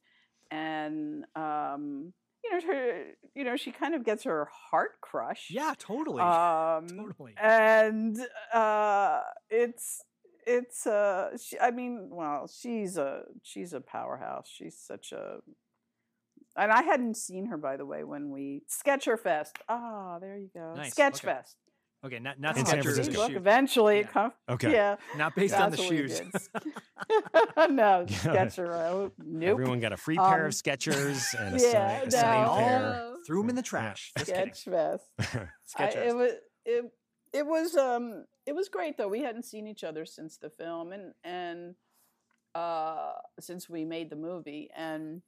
and um you know her you know she kind of gets her heart crushed. Yeah, totally, Um totally. and uh it's it's uh she, i mean well she's a she's a powerhouse she's such a and i hadn't seen her by the way when we sketcher fest ah there you go Nice, sketch okay. fest Okay, not not In San Skechers, Francisco. the look shoe. eventually it comes Okay. yeah not based on the that's what we shoes. did. no sketcher uh, nope Everyone got a free pair Um, of Skechers and a, yeah, si- a signed no. pair. Threw them in the trash. Just kidding. sketch fest I, it was it, it was um it was great though. We hadn't seen each other since the film and and uh since we made the movie and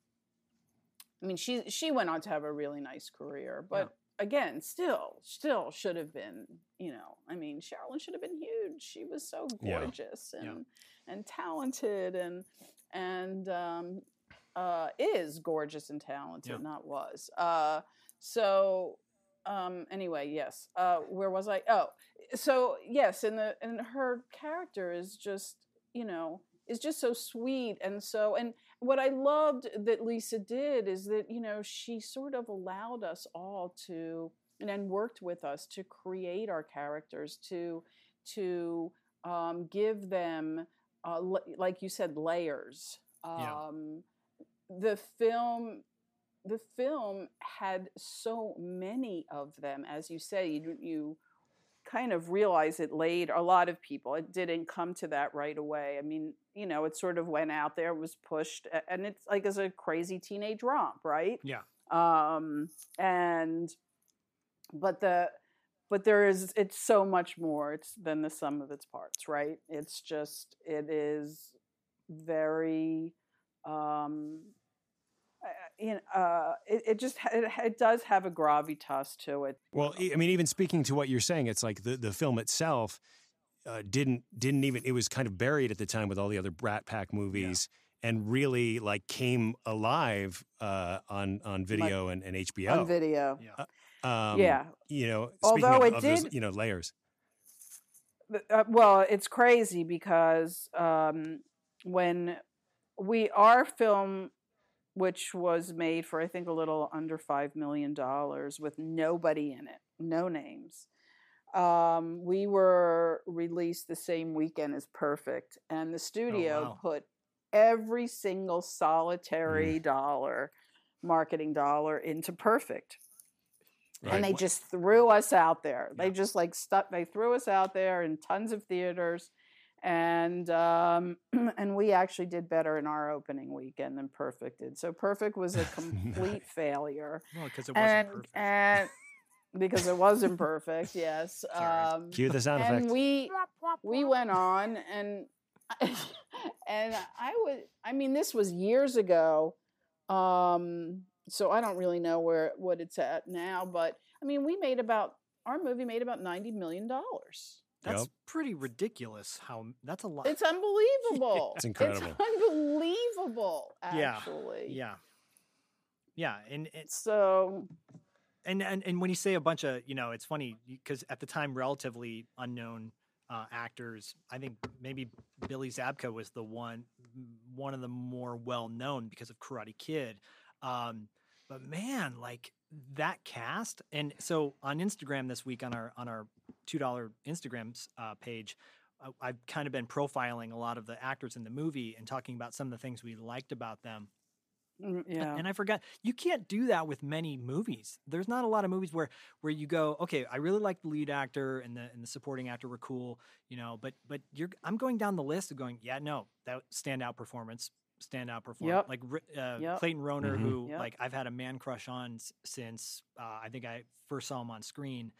I mean she she went on to have a really nice career, but again, still still should have been, you know, I mean Sherilyn should have been huge. She was so Yeah. gorgeous and Yeah. and talented and and um uh is gorgeous and talented, Yeah. not was. Uh so um anyway yes uh where was i oh so yes and the and her character is just you know is just so sweet and so and what i loved that lisa did is that you know she sort of allowed us all to and then worked with us to create our characters to to um, give them uh, l- like you said layers Yeah. um, the film the film had so many of them as you say you, you kind of realize it laid a lot of people it didn't come to that right away i mean you know it sort of went out there was pushed and it's like as a crazy teenage romp right Yeah. um and but the but there is it's so much more it's than the sum of its parts right it's just it is very um you know, uh, it, it just it, it does have a gravitas to it. Well, I mean, even speaking to what you're saying, it's like the, the film itself uh, didn't didn't even it was kind of buried at the time with all the other Brat Pack movies, and really like came alive uh, on on video and, and HBO. on video. Yeah. um, yeah, you know, speaking Although of, it of those, did- you know layers. uh, well, it's crazy because um, when we our film, which was made for I think a little under five million dollars with nobody in it, no names. Um, we were released the same weekend as Perfect, and the studio wow. put every single solitary dollar, marketing dollar, into Perfect Right. and they just threw us out there. They just like stuck. They threw us out there in tons of theaters, and um, and we actually did better in our opening weekend than Perfect did. So Perfect was a complete failure, Well, because it wasn't and perfect. and because it wasn't perfect. Yes. Um, Cue the sound and effect. we we went on and and I would I mean this was years ago. Um so I don't really know where what it's at now, but I mean we made about our movie made about 90 million dollars. That's Yep. pretty ridiculous. How that's a lot. It's unbelievable. It's incredible. It's unbelievable Yeah. actually. yeah, yeah, and it's So and and and when you say a bunch of you know, it's funny because at the time, relatively unknown uh, actors. I think maybe Billy Zabka was the one one of the more well known because of Karate Kid. Um, but man, like that cast, and so on Instagram this week on our on our two dollar Instagram uh, page. uh, I've kind of been profiling a lot of the actors in the movie and talking about some of the things we liked about them. mm, yeah. And I forgot you can't do that with many movies. There's not a lot of movies where where you go, okay, I really like the lead actor and the and the supporting actor were cool, you know, but but you're I'm going down the list of going, yeah, no, that standout performance, standout performance, Yep. like uh, Yep. Clayton Rohner, Mhm. who Yep. like I've had a man crush on since uh, I think I first saw him on screen.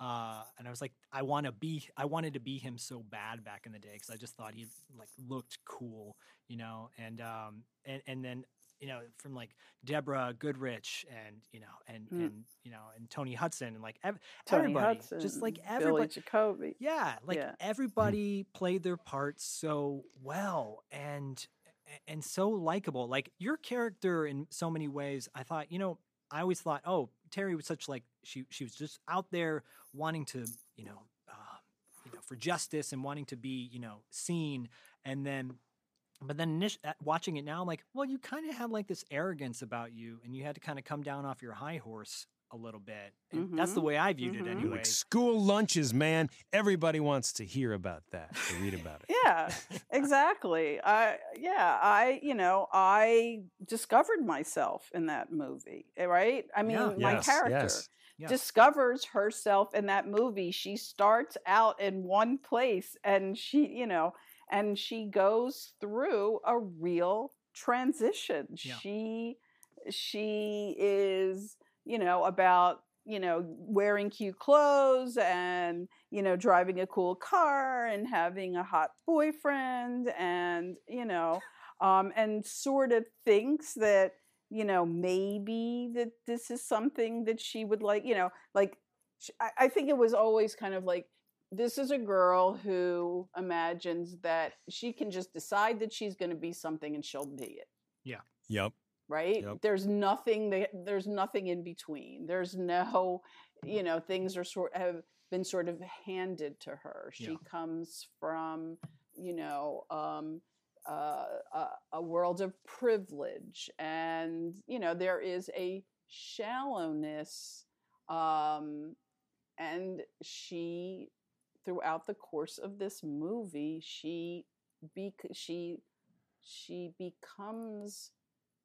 Uh, and I was like, I want to be, I wanted to be him so bad back in the day because I just thought he like looked cool, you know. And um, and and then you know from like Deborah Goodrich and you know and Mm. and you know and Toni Hudson and like ev- Toni everybody, Hudson, just like Billy everybody, Jacoby. yeah, like Yeah. everybody played their parts so well and and so likable. Like your character in so many ways, I thought, you know, I always thought, oh, Terry was such like she she was just out there wanting to, you know, uh, you know, for justice and wanting to be, you know, seen, and then. But then uh, watching it now, I'm like, well, you kind of had like this arrogance about you, and you had to kind of come down off your high horse a little bit. And That's the Mhm. way I viewed Mhm. it, You're You're anyway. like school lunches, man. Everybody wants to hear about that, to read about it. yeah exactly i yeah i you know i discovered myself in that movie eh, right i mean Yeah. my Yes, character yes. Discovers herself in that movie she starts out in one place and she you know and she goes through a real transition Yeah. she she is you know about you know wearing cute clothes and you know driving a cool car and having a hot boyfriend and you know um and sort of thinks that you know maybe that this is something that she would like you know like sh- I, I think it was always kind of like this is a girl who imagines that she can just decide that she's going to be something and she'll be it Yeah. Yep. Right Yep. there's nothing that there's nothing in between there's no you know things are sort have been sort of handed to her she Yeah. comes from you know um uh, a, a world of privilege and you know there is a shallowness um and she throughout the course of this movie she bec- she she becomes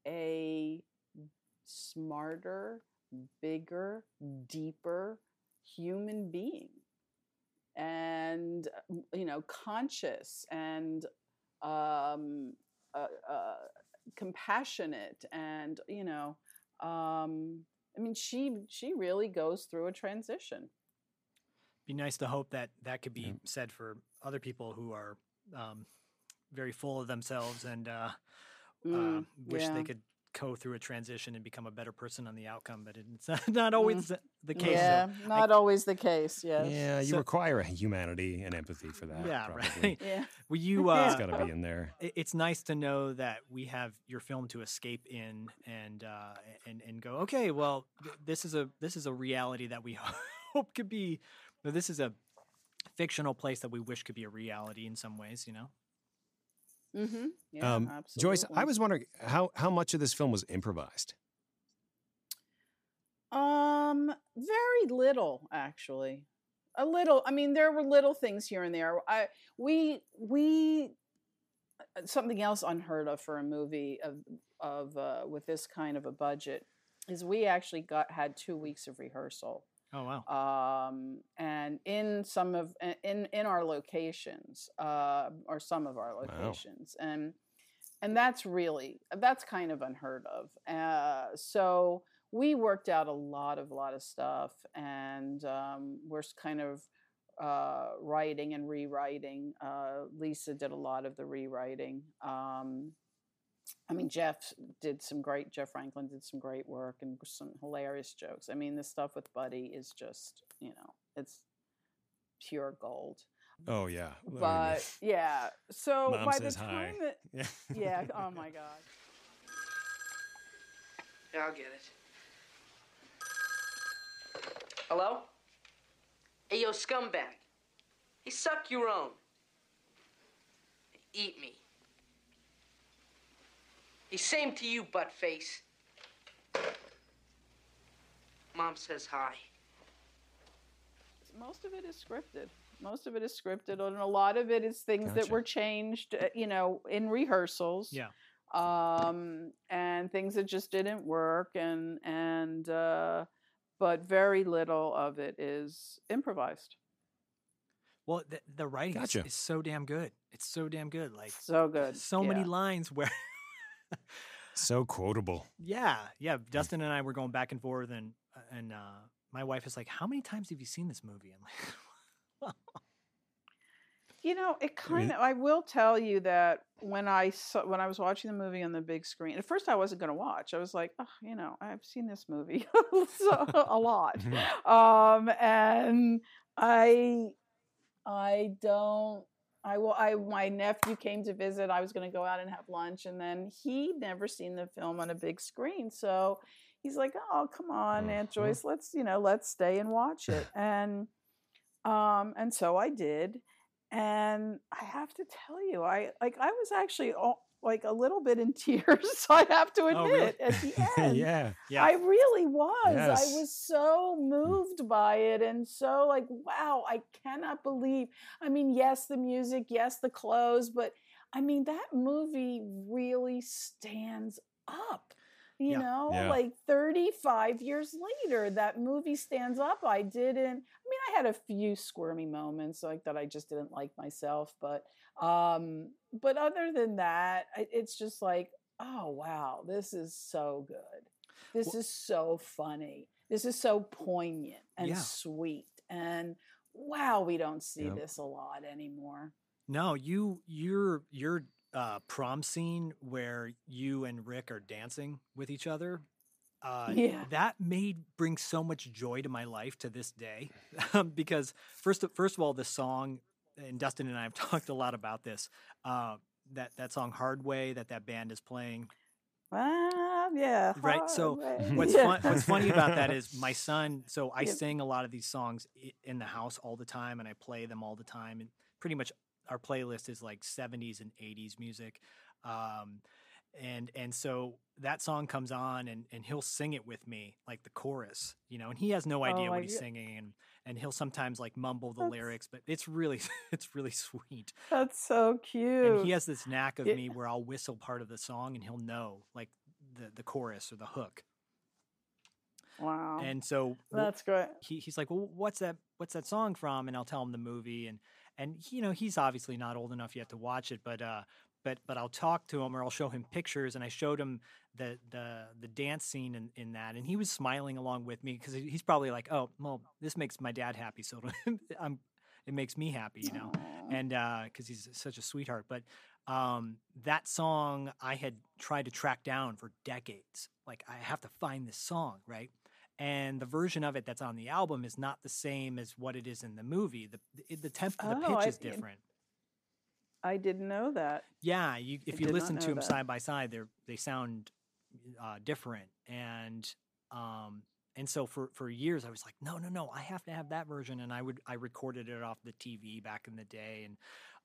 a smarter, bigger, deeper human being. And, you know, conscious and um, uh, uh, compassionate and, you know, um, I mean, she she really goes through a transition. be nice to hope that that could be Yeah. said for other people who are um, very full of themselves and uh, uh, Mm, wish yeah. they could go through a transition and become a better person on the outcome, but it's not always the- the case. Mm. yeah, so not always the case. Yes. Yeah, you So- require a humanity and empathy for that. yeah, probably. right. Yeah. Well, you Yeah. It's uh, got to be in there. it- it's nice to know that we have your film to escape in and uh, and and go okay well th- this is a this is a reality that we hope could be this is a fictional place that we wish could be a reality in some ways. You know. Mm-hmm. Yeah, Um, absolutely. Joyce, I was wondering how how much of this film was improvised. Um, very little actually. A little. I mean, there were little things here and there. I we we uh, something else unheard of for a movie of of uh, with this kind of a budget is we actually got had two weeks of rehearsal Oh wow. um, and in some of in in our locations uh, or some of our locations and and that's really that's kind of unheard of. Uh, so we worked out a lot of a lot of stuff and um, we're kind of uh, writing and rewriting. Uh, lisa did a lot of the rewriting. Um, I mean, Jeff did some great. Jeff Franklin did some great work and some hilarious jokes. I mean, the stuff with Buddy is just, you know, it's pure gold. Oh yeah, I mean, But yeah, so Mom by the says hi. time that, yeah, yeah, oh my god, Yeah, I'll get it. Hello? Hey, yo, scumbag. Hey, suck your own. Eat me. Hey, same to you, butt face. Mom says hi. most of it is scripted. Most of it is scripted, and a lot of it is things that were changed, uh, you know, in rehearsals. Yeah. um, and things that just didn't work, and and uh, but very little of it is improvised. Well, the, the writing is, Gotcha. is so damn good. It's so damn good. Like So good. so many lines where so quotable. Yeah, yeah. Dustin and I were going back and forth, and and uh, my wife is like, "How many times have you seen this movie?" I'm like, You know, it kind of. I will tell you that when I saw when I was watching the movie on the big screen, at first I wasn't going to watch. I was like, oh, you know, I've seen this movie so, a lot, um, and I, I don't. I will. I my nephew came to visit. I was going to go out and have lunch, and then he'd never seen the film on a big screen, so he's like, "Oh, come on, Aunt Mhm. Joyce, let's you know, let's stay and watch it." And um, and so I did, and I have to tell you, I like I was actually all, like a little bit in tears. I have to admit Oh, really? at the end. yeah, yeah, I really was. Yes. I was so mm. moved by it and so like, wow, I cannot believe. I mean, yes, the music, yes, the clothes, but I mean, that movie really stands up. You Yeah. know, Yeah. like 35 years later, that movie stands up. I didn't, I mean, I had a few squirmy moments like that I just didn't like myself, but, um, but other than that, it's just like, oh, wow, this is so good. This Well- is so funny. This is so poignant and Yeah. sweet. And wow, we don't see Yep. this a lot anymore. no, you your your uh, prom scene where you and Rick are dancing with each other. Uh, Yeah. that made bring so much joy to my life to this day, Um, because first of, first of all, the song, and Dustin and I have talked a lot about this. Uh, that that song "Hard Way" that that band is playing. Ah, yeah. Right, so way. What's Yeah. fun, what's funny about that is my son. So I Yep. sing a lot of these songs in the house all the time, and I play them all the time. And pretty much our playlist is like '70s and '80s music. Um, and and so that song comes on, and and he'll sing it with me, like the chorus, you know. And he has no Oh idea my what he's singing, and and he'll sometimes like mumble the That's- lyrics, but it's really it's really sweet. That's so cute. And he has this knack of Yeah. me where I'll whistle part of the song, and he'll know like the the chorus or the hook. wow. And so That's great. he, he's like, well, what's that? What's that song from? And I'll tell him the movie, and and you know he's obviously not old enough yet to watch it, but uh, but but I'll talk to him or I'll show him pictures, and I showed him the the the dance scene in, in that, and he was smiling along with me because he's probably like, oh, well, this makes my dad happy, so I'm it makes me happy, you know, and because he's such a sweetheart, but. Um, that song I had tried to track down for decades. Like I have to find this song, right? and the version of it that's on the album is not the same as what it is in the movie. The the, the temp, the Oh, pitch I- is different. I didn't know that. Yeah, you, if you listen to them that. side by side, they they sound uh, different, and um, and so for for years I was like, no, no, no, I have to have that version, and I would I recorded it off the TV back in the day, and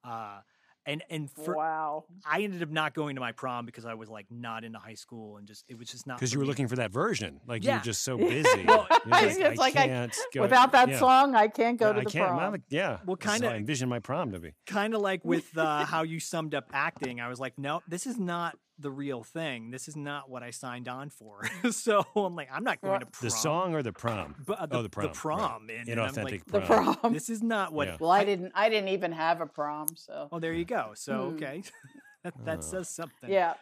uh, and and for wow, I ended up not going to my prom because I was like not into high school and just it was just not because you were me. looking for that version. Like you Yeah. were just so busy. Well, You're like, it's like I, can't go- without that yeah. song, I can't go Yeah, to I the can't. prom. Well, yeah. Well, This is how kinda- I envision my prom to be. kind of like with uh, how you summed up acting. I was like, no, this is not the real thing. This is not what I signed on for. so I'm like, I'm not going to prom. The song or the prom? but, uh, the, oh, the prom. right. prom, and, and I'm like, Inauthentic the prom. prom. this is not what. Yeah. well, I didn't. I didn't even have a prom, so Oh, there you go. So Hmm. okay, that that Oh. says something. yeah.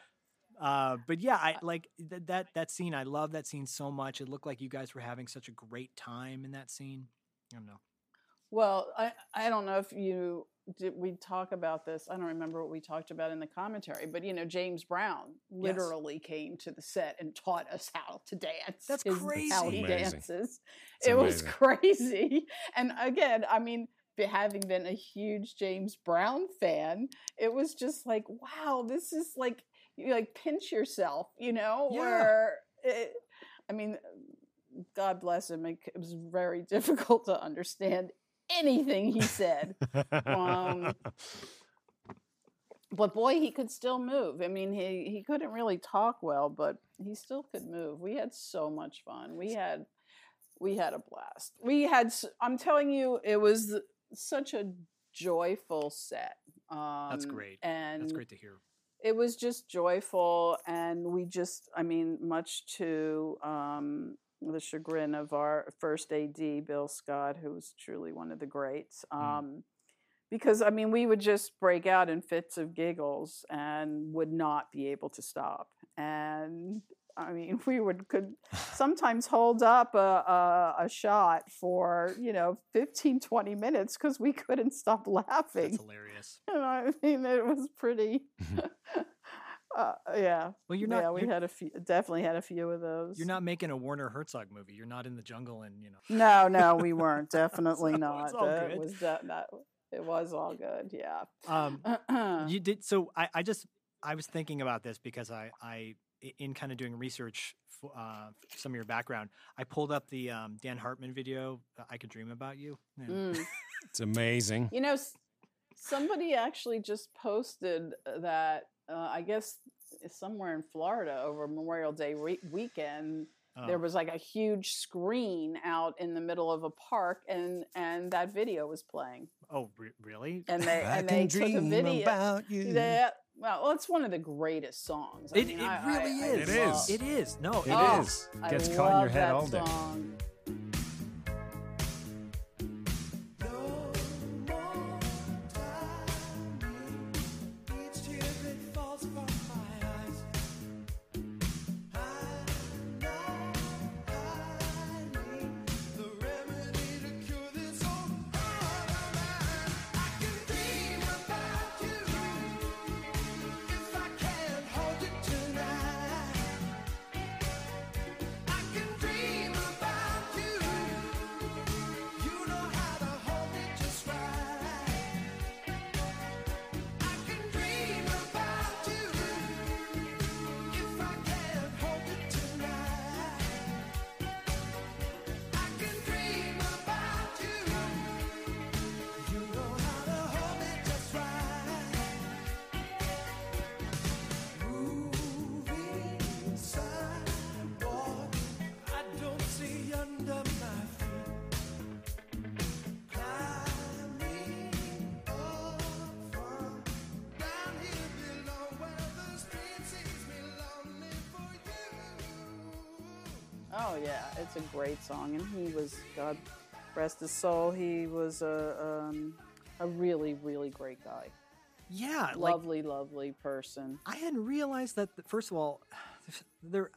Uh, but yeah, I like th- that that scene. I love that scene so much. It looked like you guys were having such a great time in that scene. I don't know. Well, I I don't know if you did we talk about this. I don't remember what we talked about in the commentary, but you know, James Brown literally came to the set and taught us how to dance. That's is How he crazy. Amazing. dances. It's it was crazy. And again, I mean, having been a huge James Brown fan, it was just like, wow, this is like you like pinch yourself, you know, Yeah. where it, I mean, God bless him. It, it was very difficult to understand anything he said. Um, but boy, he could still move. I mean, he he couldn't really talk well, but he still could move. We had so much fun. We had we had a blast. We had. I'm telling you, it was such a joyful set. Um, That's great. And That's great to hear. it was just joyful and we just i mean much to um, the chagrin of our first ad bill scott who was truly one of the greats um, because i mean we would just break out in fits of giggles and would not be able to stop and i mean we would could sometimes hold up a, a, a shot for you know 15 20 minutes because we couldn't stop laughing That's hilarious. and I mean, it was pretty. uh, yeah. Well, you're not. yeah, we had a few. Definitely had a few of those. you're not making a Werner Herzog movie. You're not in the jungle, and you know. No, no, we weren't. Definitely So not. it's all That good. was that, that. It was all good. Yeah. Um, you did so. I, I just I was thinking about this because I I i- in kind of doing research for uh, some of your background. I pulled up the um, Dan Hartman video. uh, I could dream about you. Yeah. Mm. It's amazing. You know, somebody actually just posted that. Uh, I guess somewhere in Florida over Memorial Day re- weekend. There Oh. was like a huge screen out in the middle of a park, and and that video was playing. Oh, re- really? And they I and can they took a video. about you. That well, it's one of the greatest songs. I It, mean, it I- really I- I is. It love- is. It is. No, It it Oh, is. is. I Gets caught in your head all day. song. Oh yeah, it's a great song, and he was God rest his soul. He was a um, a really really great guy, Yeah, like lovely lovely person. I hadn't realized that. First of all, there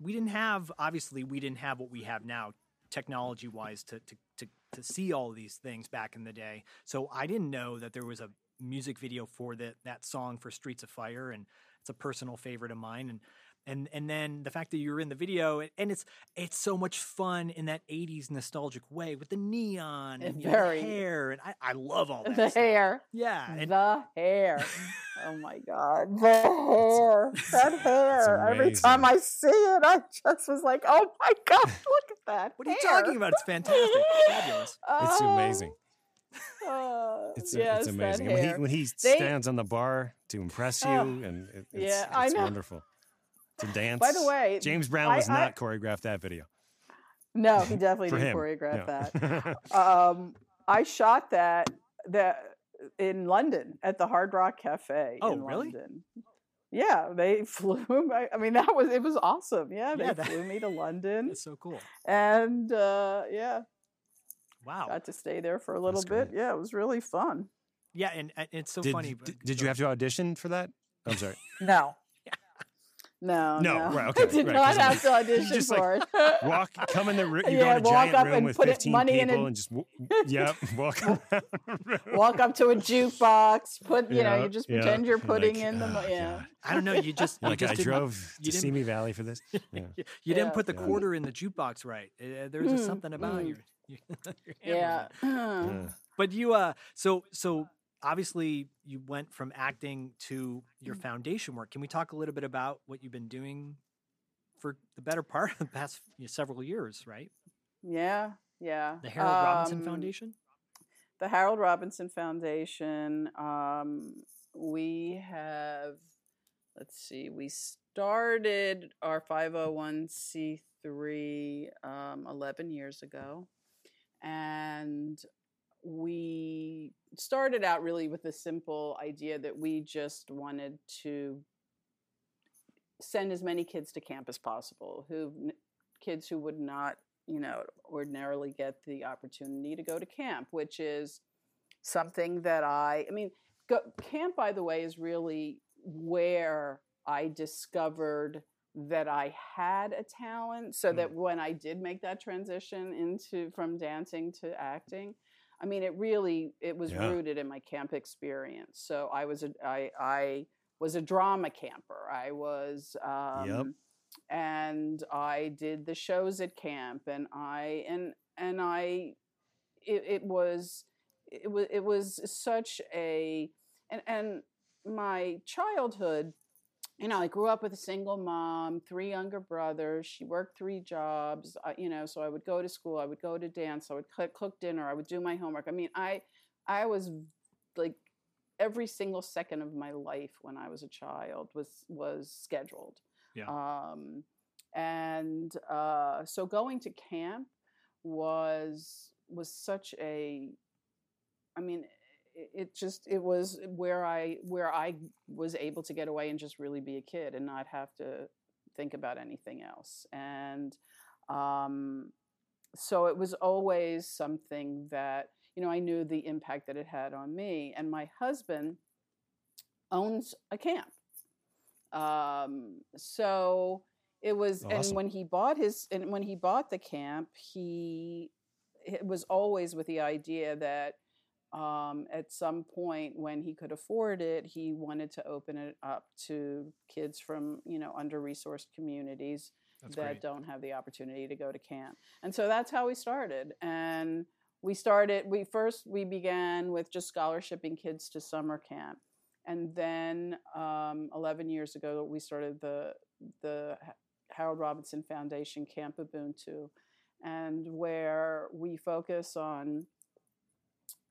we didn't have obviously we didn't have what we have now technology wise to, to to to see all these things back in the day. So I didn't know that there was a music video for that that song for Streets of Fire, and it's a personal favorite of mine. And and and then the fact that you're in the video and it's it's so much fun in that 80s nostalgic way with the neon and Very. the hair and I, I love all that the stuff. hair. yeah and the hair. Oh my god, the hair. That hair. Every time I see it, I just was like, "Oh my god, look at that!" what are you talking about it's fantastic It's fabulous It's Oh, amazing. uh, It's, yes, it's amazing. When he, when he They- stands on the bar to impress you, Oh, and it, it's, yeah, I it's know. wonderful. To dance. By the way, James Brown was I- not choreographed that video. No, he definitely didn't him. choreograph yeah. that. Um, I shot that that in London at the Hard Rock Cafe Oh, in really? London. Yeah, they flew. I, I mean, that was it was awesome. Yeah, they Yeah, that- flew me to London, it's so cool and uh, yeah, wow got to stay there for a little That's bit. great. Yeah, it was really fun. yeah and, and it's so did, funny did, did you have to audition for that? I'm sorry. No. No, No, no, right, I did right, not 'cause I'm have to audition just like, for it. Walk, come in the room. You Yeah, go to a walk giant up room and with put it- 15 money in people a- and just, w- yep, walk around. Walk up to a jukebox, put you know, you just yeah. pretend you're You're putting like, in the mo- "Oh, yeah. I don't know you just you Like just I didn't- drove you to Simi Valley for this. Yeah. you didn't Yeah. put the Yeah. quarter in the jukebox right Uh, there's just Mm, something about mm. your, your, your Yeah. Yeah. But you uh so so obviously you went from acting to your Mm. foundation work. Can we talk a little bit about what you've been doing for the better part of the past you know, several years, right? Yeah, yeah. The Harold Robinson Um, Foundation? The Harold Robinson Foundation. Um, we have, let's see, we started our 501c3 um, 11 years ago. And we started out really with the simple idea that we just wanted to send as many kids to camp as possible who kids who would not you know ordinarily get the opportunity to go to camp which is something that i i mean go, camp by the way is really where i discovered that i had a talent so hmm. that when i did make that transition into from dancing to acting i mean it really it was Yeah. rooted in my camp experience. So i was a i i was a drama camper. I was um and I did the shows at camp, and I and and I, it, it was it was it was such a and and my childhood, you know, I grew up with a single mom, three younger brothers. She worked three jobs, uh, you know, so I would go to school, I would go to dance, I would cook, cook dinner, I would do my homework. I mean, I I was like every single second of my life when I was a child was was scheduled. Yeah. Um, and uh, so going to camp was was such a, I mean, it, just it was where I where I was able to get away and just really be a kid and not have to think about anything else. And um, so it was always something that you know I knew the impact that it had on me. And my husband owns a camp. Um, so it was, and when he bought his, and when he bought the camp, he it was always with the idea that um, at some point when he could afford it, he wanted to open it up to kids from you know under resourced communities That's that great. don't have the opportunity to go to camp. And so that's how we started. And we started, we first, we began with just scholarshiping kids to summer camp. And then um, 11 years ago, we started the, the Harold Robinson Foundation Camp Ubuntu, and where we focus on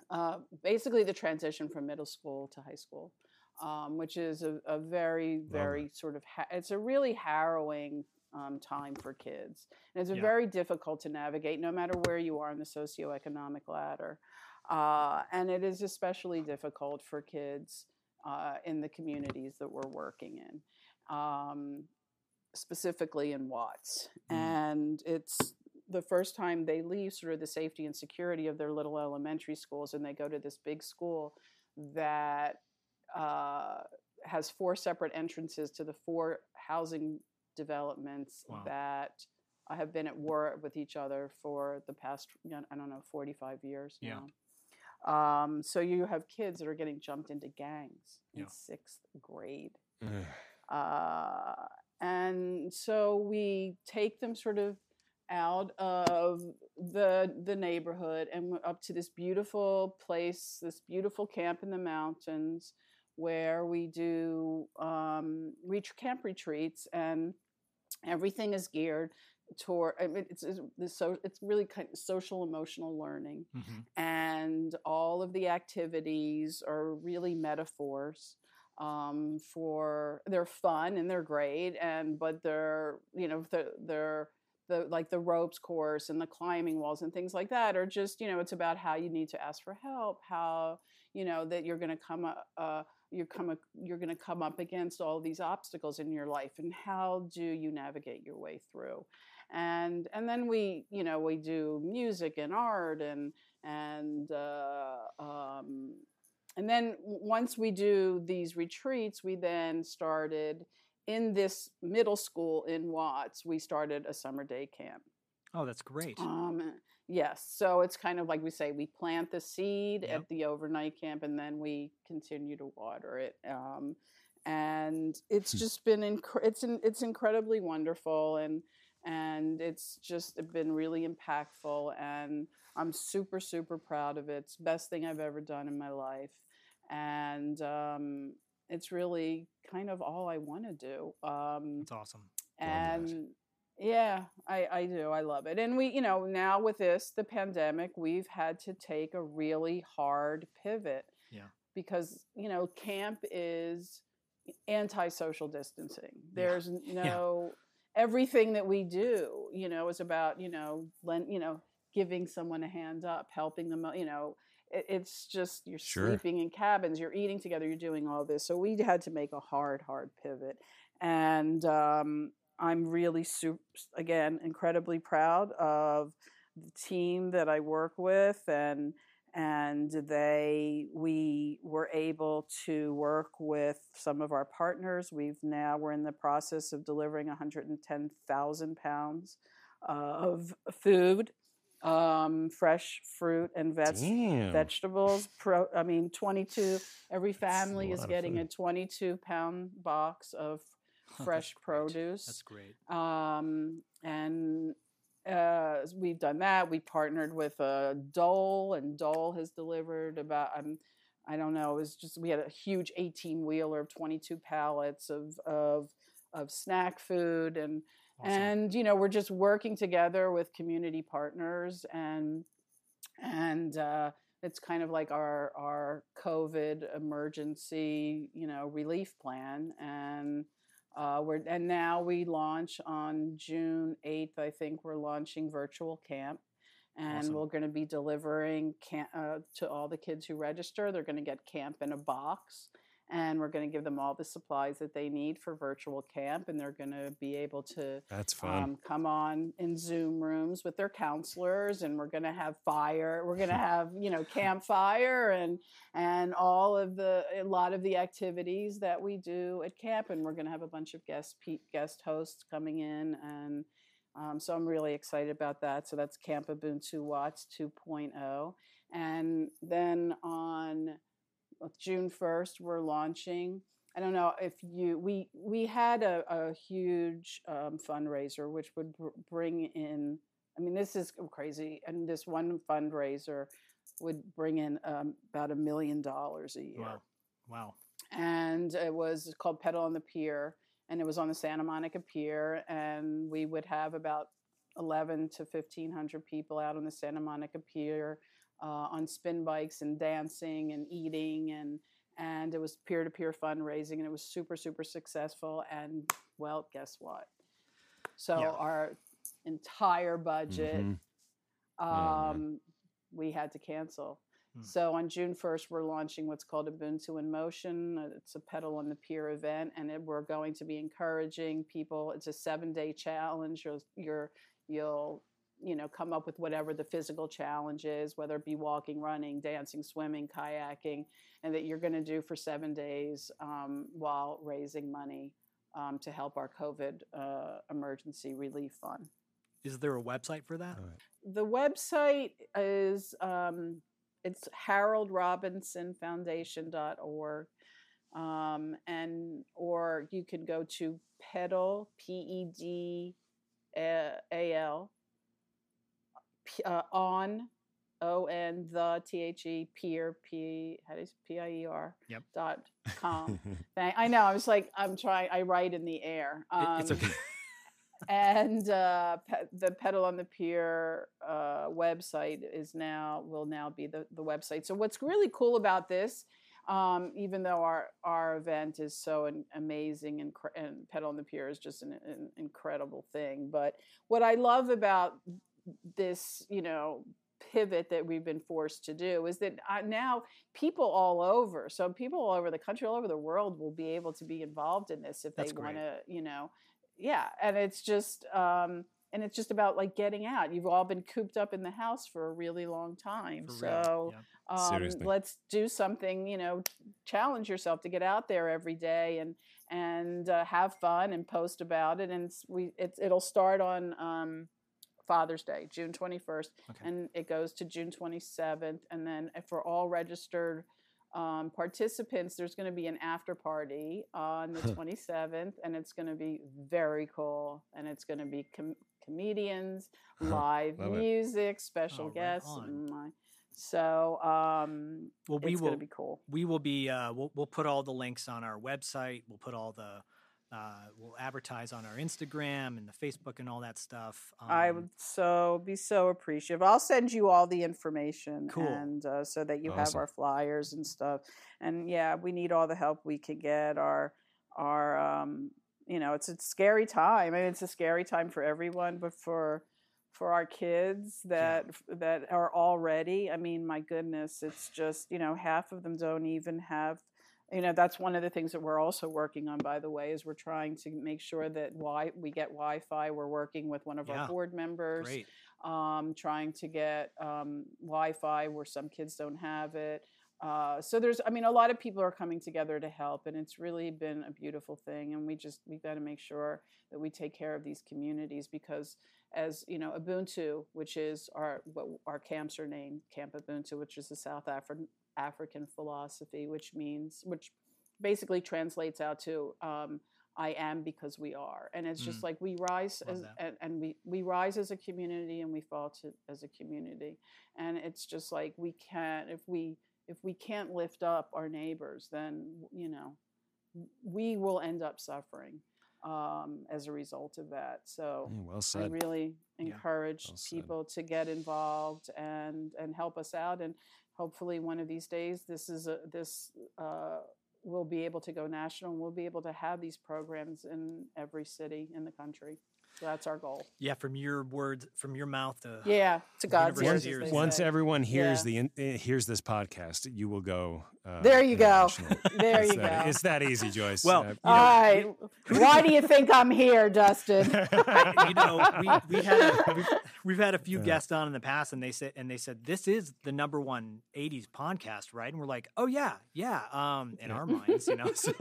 uh, basically the transition from middle school to high school, um, which is a, a very, very sort of, ha- it's a really harrowing um, time for kids. And it's a Yeah. very difficult to navigate no matter where you are in the socioeconomic ladder. Uh, and it is especially difficult for kids uh, in the communities that we're working in, um, specifically in Watts. And it's the first time they leave sort of the safety and security of their little elementary schools and they go to this big school that uh, has four separate entrances to the four housing developments Wow. that I have been at war with each other for the past, I don't know, 45 years Yeah. now. Um, so you have kids that are getting jumped into gangs in sixth grade uh, and so we take them sort of out of the the neighborhood and up to this beautiful place, this beautiful camp in the mountains where we do um, reach camp retreats and everything is geared toward I mean, it's, it's, so it's really kind of social emotional learning Mm-hmm. and all of the activities are really metaphors um, for they're fun and they're great and but they're you know they're, they're the like the ropes course and the climbing walls and things like that are just you know it's about how you need to ask for help how you know that you're going to come up uh, you're come you're going to come up against all these obstacles in your life and how do you navigate your way through? And and then we you know we do music and art and and uh, um, and then once we do these retreats we then started in this middle school in watts we started a summer day camp Oh, that's great. um, yes so it's kind of like we say we plant the seed Yep. at the overnight camp and then we continue to water it um, and it's Hmm. just been inc- it's in, it's incredibly wonderful and and it's just been really impactful and i'm super super proud of it it's best thing i've ever done in my life and um, it's really kind of all i want to do um, That's awesome. And yeah I, I do i love it and we you know now with this the pandemic we've had to take a really hard pivot Yeah. because you know camp is anti-social distancing there's n- no everything that we do you know is about you know lend, you know giving someone a hand up helping them you know it, it's just you're Sure. sleeping in cabins you're eating together you're doing all this so we had to make a hard hard pivot and um, i'm really super again incredibly proud of the team that i work with and and they we were able to work with some of our partners we've now we're in the process of delivering 110000 pounds of food um, fresh fruit and veg- vegetables pro i mean 22 every family is getting a 22 pound box of That's fresh great. produce That's great. um, and uh, we've done that. We partnered with uh, Dole, and Dole has delivered about um, I don't know. It was just we had a huge eighteen wheeler of twenty two pallets of of of snack food, and Awesome. and you know we're just working together with community partners, and and uh, it's kind of like our our COVID emergency you know relief plan, and uh, we're and now we launch on June eighth. I think we're launching virtual camp, and Awesome. we're going to be delivering camp uh, to all the kids who register. They're going to get camp in a box, and we're going to give them all the supplies that they need for virtual camp, and they're going to be able to That's fun. um, come on in Zoom rooms with their counselors, and we're going to have fire. We're going to have you know campfire and and all of the a lot of the activities that we do at camp, and we're going to have a bunch of guest guest hosts coming in, and um, so I'm really excited about that. So that's Camp Ubuntu Watts 2.0, and then on June 1st we're launching. I don't know if you we we had a, a huge um, fundraiser which would br- bring in. I mean, this is crazy, and this one fundraiser would bring in um, about a million dollars a year Wow. Wow. and it was called Pedal on the Pier, and it was on the Santa Monica Pier, and we would have about eleven to fifteen hundred people out on the Santa Monica Pier uh, on spin bikes and dancing and eating and and it was peer to peer fundraising, and it was super super successful. And well, guess what? So Yeah. our entire budget Mhm. Oh, um, man. we had to cancel. Hmm. So on June 1st, we're launching what's called Ubuntu in Motion. It's a pedal on the pier event, and it, we're going to be encouraging people. It's a seven-day challenge. You'll, you're, you'll, you know, come up with whatever the physical challenge is, whether it be walking, running, dancing, swimming, kayaking, and that you're going to do for seven days um, while raising money um, to help our COVID uh, emergency relief fund Is there a website for that? All right. the website is um, it's haroldrobinsonfoundation.org um, and or you can go to pedal p e d a l uh, on o n the t h e pier p how do you p i e r Yep. dot com. I know. I was like, I'm trying. I write in the air. It- it's Um, okay. and uh, pe- the pedal on the pier uh, website is now will now be the, the website so what's really cool about this um, even though our our event is so an amazing and, cr- and pedal on the pier is just an, an incredible thing but what i love about this you know pivot that we've been forced to do is that uh, now people all over so people all over the country all over the world will be able to be involved in this if they That's great. want to you know yeah and it's just um and it's just about like getting out you've all been cooped up in the house for a really long time For so. Yeah. um, let's do something you know challenge yourself to get out there every day and and uh, have fun and post about it and we it's, it'll start on um, father's day june 21st Okay. and it goes to june 27th and then for all registered um, participants there's going to be an after party on the 27th and it's going to be very cool and it's going to be com- comedians live Love it. music special Oh, guests on. and my- so um, Well, we it's will going to be cool we will be uh, we'll we'll put all the links on our website. We'll put all the uh, we'll advertise on our Instagram and the Facebook and all that stuff. I Um, would so be so appreciative. I'll send you all the information, Cool. and uh, so that you have our flyers and stuff. And yeah, we need all the help we can get. Our our um, you know, it's a scary time. I mean, it's a scary time for everyone, but for for our kids that that are already. I mean, my goodness, it's just you know half of them don't even have. You know, that's one of the things that we're also working on. By the way, is we're trying to make sure that why we get Wi-Fi. We're working with one of Yeah. our board members um, trying to get um, Wi-Fi where some kids don't have it. Uh, so there's, I mean, a lot of people are coming together to help, and it's really been a beautiful thing. And we just we've got to make sure that we take care of these communities because, as you know, Ubuntu, which is our what our camps are named Camp Ubuntu, which is a South African African philosophy, which means which basically translates out to um, I am because we are, and it's just Mm. like we rise as and, and we we rise as a community and we fall to as a community, and it's just like we can't if we if we can't lift up our neighbors, then you know we will end up suffering um, as a result of that. So. Yeah, well I really Yeah. encourage Well said. people to get involved and and help us out. And hopefully, one of these days, this is a this uh, will be able to go national. and We'll be able to have these programs in every city in the country. So that's our goal. Yeah, from your words, from your mouth to Yeah, to God's Universe ears. ears. Once everyone hears Yeah. the in, uh, hears this podcast, you will go. Uh, There you go. There it's you that, go. It's that easy, Joyce. Well, Uh, you know, All right. Why do you think I'm here, Dustin? you know, we we had a, we've, we've had a few Yeah. guests on in the past, and they said and they said this is the number one '80s podcast, right? And we're like, oh yeah, yeah. Um, in our minds, you know. So,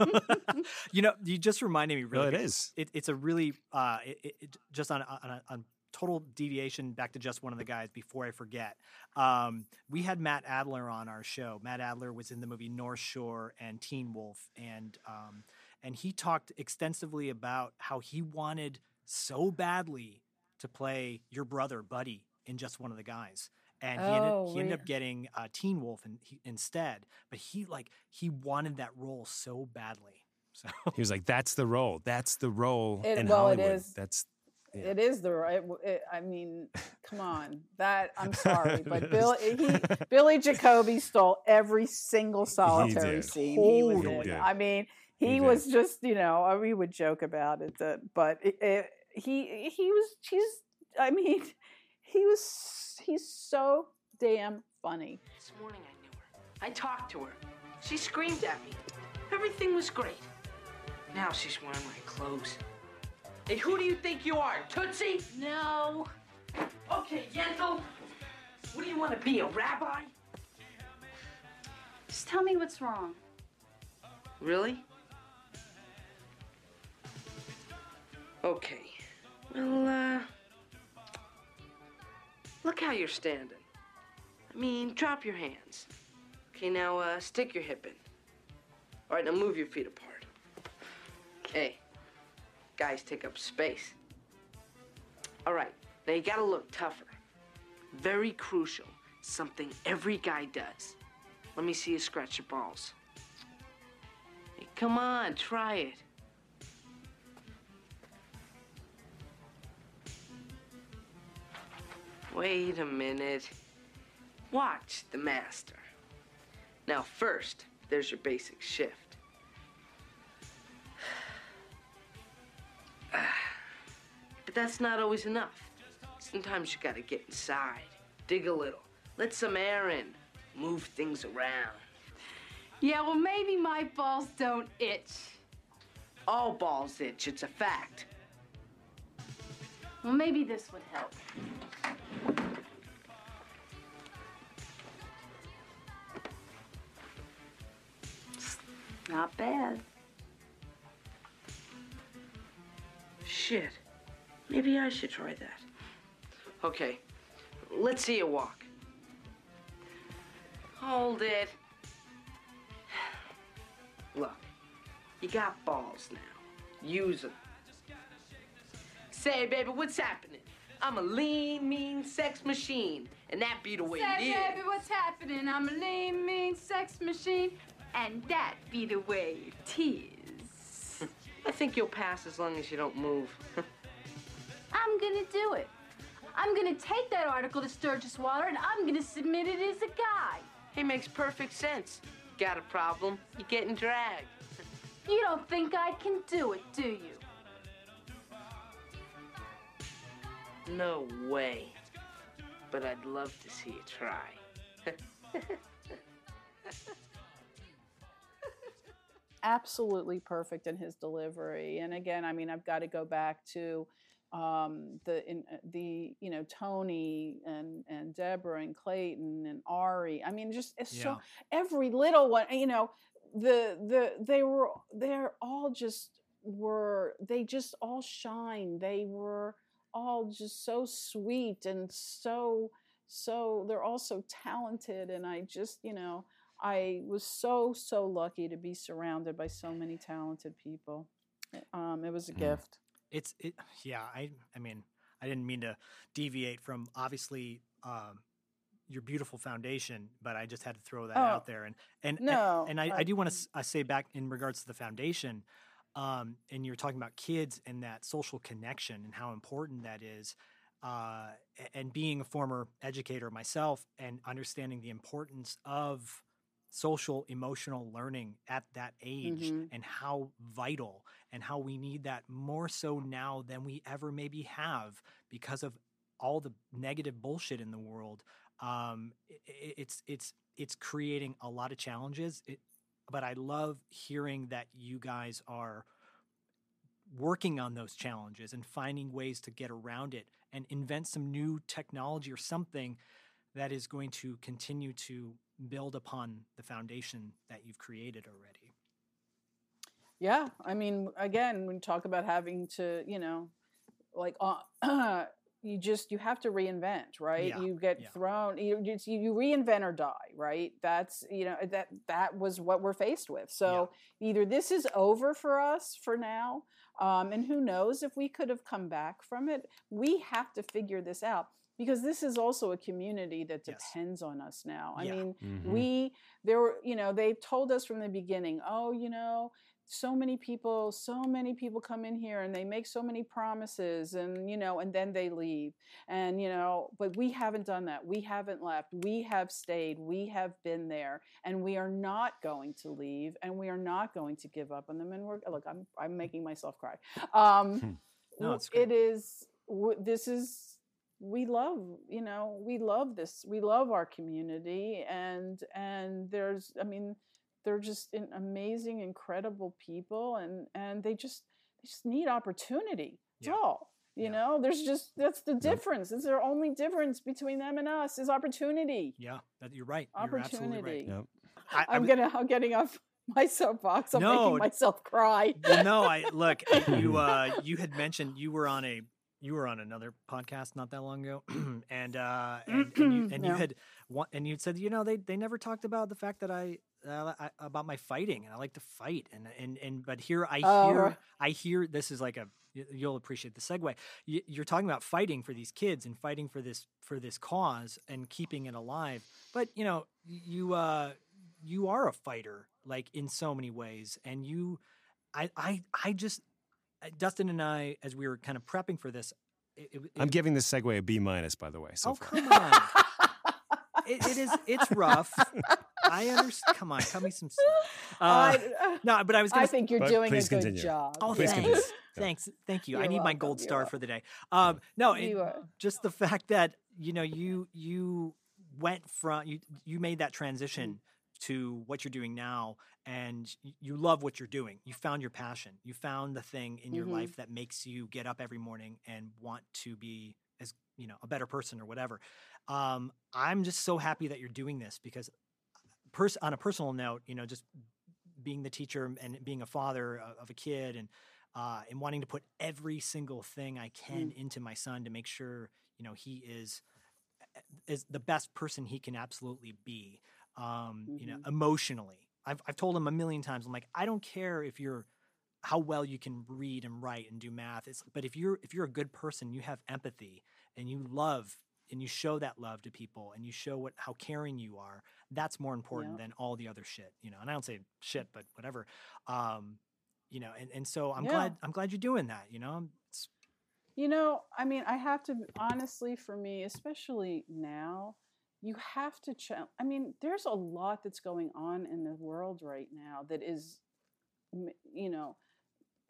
you know, you just reminded me. Really, No, it quick, is. It, it's a really uh, it, it, it- just on a, on, on total deviation back to just one of the guys before I forget. Um, we had Matt Adler on our show. Matt Adler was in the movie North Shore and Teen Wolf, and um, and he talked extensively about how he wanted so badly to play your brother Buddy in just one of the guys. And he ended, Oh, he ended rea- up getting uh, Teen Wolf in, he, instead, but he like he wanted that role so badly. So he was like, "That's the role. That's the role It- in well, Hollywood. is. That's Yeah. It is the right. It, I mean, come on. That I'm sorry, but Bill, he, Billy Jacoby stole every single solitary did. scene he was Totally in. did. I mean, he, He did. was just, you know, uh, we would joke about it, that, but it, it, he he was. He's. I mean, he was. He's so damn funny. This morning I knew her. I talked to her. She screamed at me. Everything was great. Now she's wearing my clothes. Hey, who do you think you are, Tootsie? No. Okay, Yentl. What do you want to be, a rabbi? Just tell me what's wrong. Really? Okay. Well, uh. Look how you're standing. I mean, drop your hands. Okay, now, uh, stick your hip in. All right, now move your feet apart. Hey, guys take up space. All right, now you gotta look tougher. Very crucial. Something every guy does. Let me see you scratch your balls. Hey, come on, try it. Wait a minute. Watch the master. Now, first, there's your basic shift. But that's not always enough. Sometimes you gotta get inside, dig a little, let some air in, move things around. Yeah, well, maybe my balls don't itch. All balls itch, it's a fact. Well, maybe this would help. Not bad. Shit. Maybe I should try that. Okay, let's see you walk. Hold it. Look, you got balls now. Use them. Say, baby, what's happening? I'm a lean, mean sex machine, and that be the way Say, it is. baby, what's happening? I'm a lean, mean sex machine, and that be the way it is. I think you'll pass as long as you don't move. I'm gonna do it. I'm gonna take that article to Sturgis Water and I'm gonna submit it as a guy. It makes perfect sense. Got a problem? You're getting dragged. You don't think I can do it, do you? No way. But I'd love to see you try. absolutely perfect in his delivery. And again, I mean, I've got to go back to um, the in, uh, the you know Toni and and Deborah and Clayton and Ari. I mean, just it's so every little one. You know, the the they were they're all just were they just all shine. They were all just so sweet and so so they're all so talented and i just you know i was so so lucky to be surrounded by so many talented people um, it was a Mm. gift It's it. Yeah, I. I mean, I didn't mean to deviate from obviously um, your beautiful foundation, but I just had to throw that Oh, out there. And and no, and, and I, I- I do want to I say back in regards to the foundation. Um, and you're talking about kids and that social connection and how important that is. Uh, and being a former educator myself and understanding the importance of social emotional learning at that age Mhm. and how vital and how we need that more so now than we ever maybe have because of all the negative bullshit in the world um, i- i- it's it's it's creating a lot of challenges it, but i love hearing that you guys are working on those challenges and finding ways to get around it and invent some new technology or something that is going to continue to build upon the foundation that you've created already. yeah i mean again when you talk about having to you know like uh, you just you have to reinvent right? Yeah, you get yeah. thrown you you, you reinvent or die right? That's you know that that was what we're faced with. So either this is over for us for now um, and who knows if we could have come back from it. We have to figure this out because this is also a community that Yes. depends on us now. I Yeah. mean Mhm. we there were you know they told us from the beginning oh you know so many people so many people come in here and they make so many promises and you know and then they leave. And you know but we haven't done that. We haven't left. We have stayed. We have been there. And we are not going to leave and we are not going to give up on them. And we're look i'm i'm making myself cry. Um No, it's great. it is w- this is we love you know we love this we love our community and and there's i mean they're just an amazing incredible people and and they just they just need opportunity that's Yeah. all you Yeah. know there's just that's the difference it's their only difference between them and us is opportunity Yeah, that, you're right. You're absolutely opportunity right. Yep. I, I i'm w- gonna i'm getting off my soapbox i'm No. making myself cry well, no, I look. You uh, you had mentioned you were on a you were on another podcast not that long ago, and uh, and, and you, and you Yeah. had and you said you know they they never talked about the fact that I uh, I, about my fighting, and I like to fight, and and and but here I Oh, hear. I hear this is like a you'll appreciate the segue. You- You're talking about fighting for these kids and fighting for this for this cause and keeping it alive. But you know, you uh, you are a fighter, like in so many ways, and you, I I I just Dustin and I, as we were kind of prepping for this, it, it, I'm it- giving this segue a B minus, by the way. So oh far. come on. it, it is. It's rough. I understand. Come on, cut me some slack. Uh, I, no, but I was. Gonna I s- think you're doing a please good continue. job. Oh, Please thanks. continue. Go. Thanks. Thank you. I You're need my welcome. gold You're star for the day. Um, no, it, just the fact that you know you you went from you you made that transition Mm-hmm. To what you're doing now and you love what you're doing you found your passion you found the thing in your Mhm. life that makes you get up every morning and want to be as you know a better person or whatever um, i'm just so happy that you're doing this because pers- on a personal note you know just being the teacher and being a father of a kid and uh, and wanting to put every single thing I can into my son to make sure you know he is is the best person he can absolutely be. Um, You know, emotionally, I've I've told him a million times. I'm like, I don't care if you're how well you can read and write and do math. It's but if you're if you're a good person, you have empathy and you love and you show that love to people and you show what how caring you are. That's more important Yep. than all the other shit. You know, and I don't say shit, but whatever. Um, you know, and, and so I'm Yeah. glad I'm glad you're doing that. You know, it's, You know, I mean, I have to honestly, for me, especially now, you have to. Ch- I mean, there's a lot that's going on in the world right now that is, you know,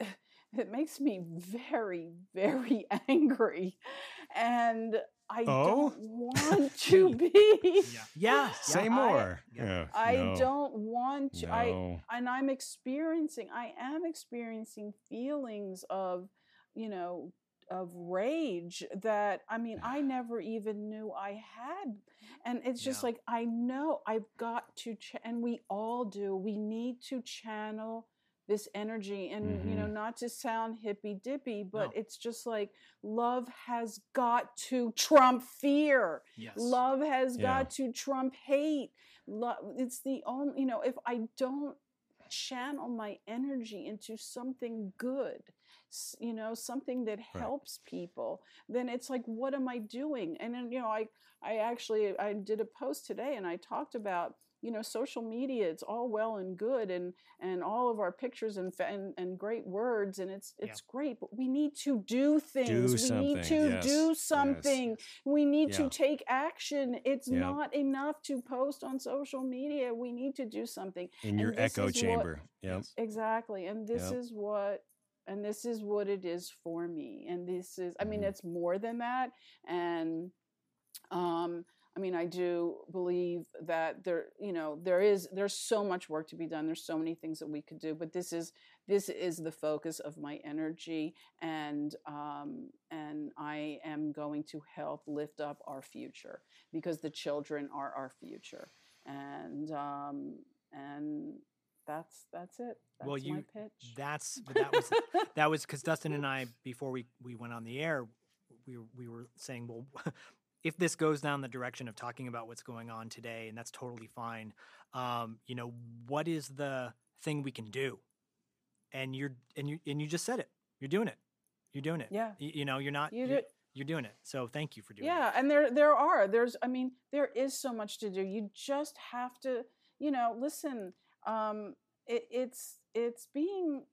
it makes me very, very angry, and I Oh? don't want to be. yeah, yeah. Say I- more. yeah. Yeah, I no, don't want to. I and I'm experiencing, I am experiencing feelings of, you know, of rage that I mean, I never even knew I had. And it's just Yeah. like, I know I've got to, ch- and we all do, we need to channel this energy and you know mm-hmm. not to sound hippy dippy but No. it's just like love has got to trump fear Yes. love has Yeah. got to trump hate love it's the only you know if i don't channel my energy into something good you know something that Right. helps people then it's like what am i doing and then you know i i actually i did a post today and i talked about you know social media it's all well and good and and all of our pictures and and, and great words and it's Yeah. it's great but we need to do things we something, need to yes, do yes. something we need Yeah. to take action it's Yeah. not enough to post on social media we need to do something In your and this echo is what- chamber. Yep. exactly and this Yep. is what and this is what it is for me and this is i mean Mhm. it's more than that and um i mean i do believe that there you know there is there's so much work to be done there's so many things that we could do but this is this is the focus of my energy and um and i am going to help lift up our future because the children are our future and um and that's that's it that's Well, my you- pitch That's that was that was because Dustin and I before we we went on the air, we were- we were saying, well, if this goes down the direction of talking about what's going on today, and that's totally fine. Um, you know, what is the thing we can do? And you're and you and you just said it. You're doing it. You're doing it. Yeah. You, you know, you're not. You do- You're doing it. So thank you for doing yeah it. Yeah, and there there are there's i mean there is so much to do you just have to you know listen um it, it's it's being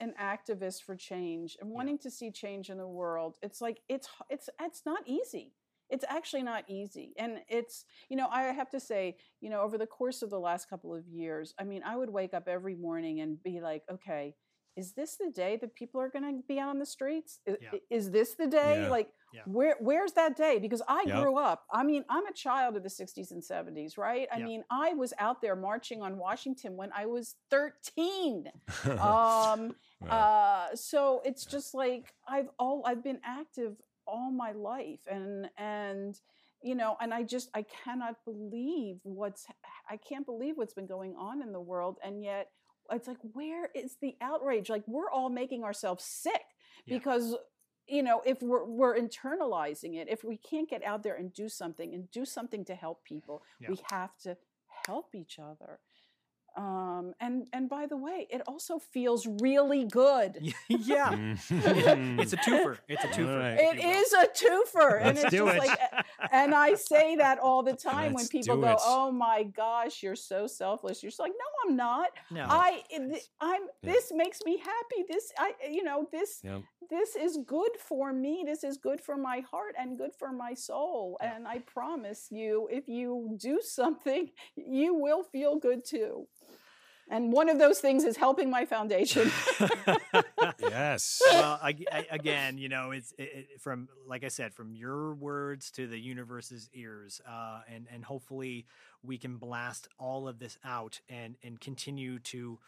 an activist for change and wanting to see change in the world. It's like it's it's it's not easy. It's actually not easy. And it's you know i have to say you know over the course of the last couple of years i mean i would wake up every morning and be like okay is this the day that people are going to be out on the streets? I- Yeah. is this the day? Yeah. like Yeah. where where's that day because i Yep. grew up i mean i'm a child of the 60s and 70s right i Yeah. mean i was out there marching on washington when i was 13 um Wow. uh so it's just like i've all i've been active all my life and and you know and i just i cannot believe what's i can't believe what's been going on in the world and yet it's like where is the outrage like we're all making ourselves sick Yeah. because you know if we're, we're internalizing it if we can't get out there and do something and do something to help people Yeah. we have to help each other um, and and by the way, it also feels really good. yeah, Mm-hmm. it's a twofer. It's a twofer. right. if It you will. is a twofer, and Let's it's do just it. like, and I say that all the time when Let's people go, it. "Oh my gosh, you're so selfless." You're just like, "No, I'm not. No. I, I'm. Yeah. This makes me happy. This, I, you know, this, Yep. this is good for me. This is good for my heart and good for my soul. Yeah. And I promise you, if you do something, you will feel good too. And one of those things is helping my foundation. Yes. well, I, I- again, you know, it's it, it, from like I said, from your words to the universe's ears, uh, and and hopefully we can blast all of this out and and continue to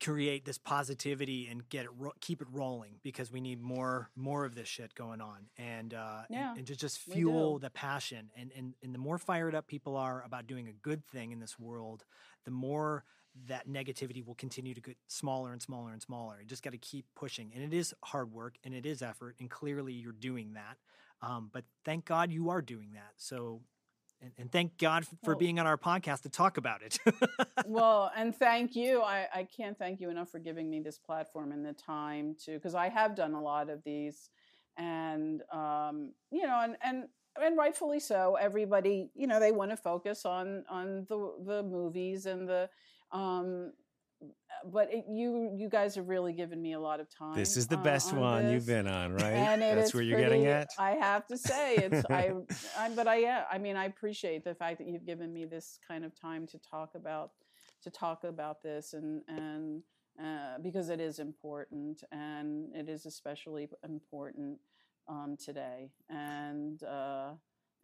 create this positivity and get it ro- keep it rolling because we need more more of this shit going on and uh and- Yeah, and, to just fuel the passion and, and and the more fired up people are about doing a good thing in this world the more that negativity will continue to get smaller and smaller and smaller. You just got to keep pushing. And it is hard work and it is effort. And clearly you're doing that. Um, but thank God you are doing that. So, and, and thank God for Well- being on our podcast to talk about it. well, and thank you. I, I can't thank you enough for giving me this platform and the time to, because I have done a lot of these, and um, you know, and and and rightfully so. Everybody, you know, they want to focus on on the the movies and the, um, but it, you you guys have really given me a lot of time. This is the uh, best on one you've been on, right? And That's where you're getting at. I have to say, it's I, I, but I, yeah, I mean, I appreciate the fact that you've given me this kind of time to talk about, to talk about this, and and uh, because it is important, and it is especially important um, today, and uh,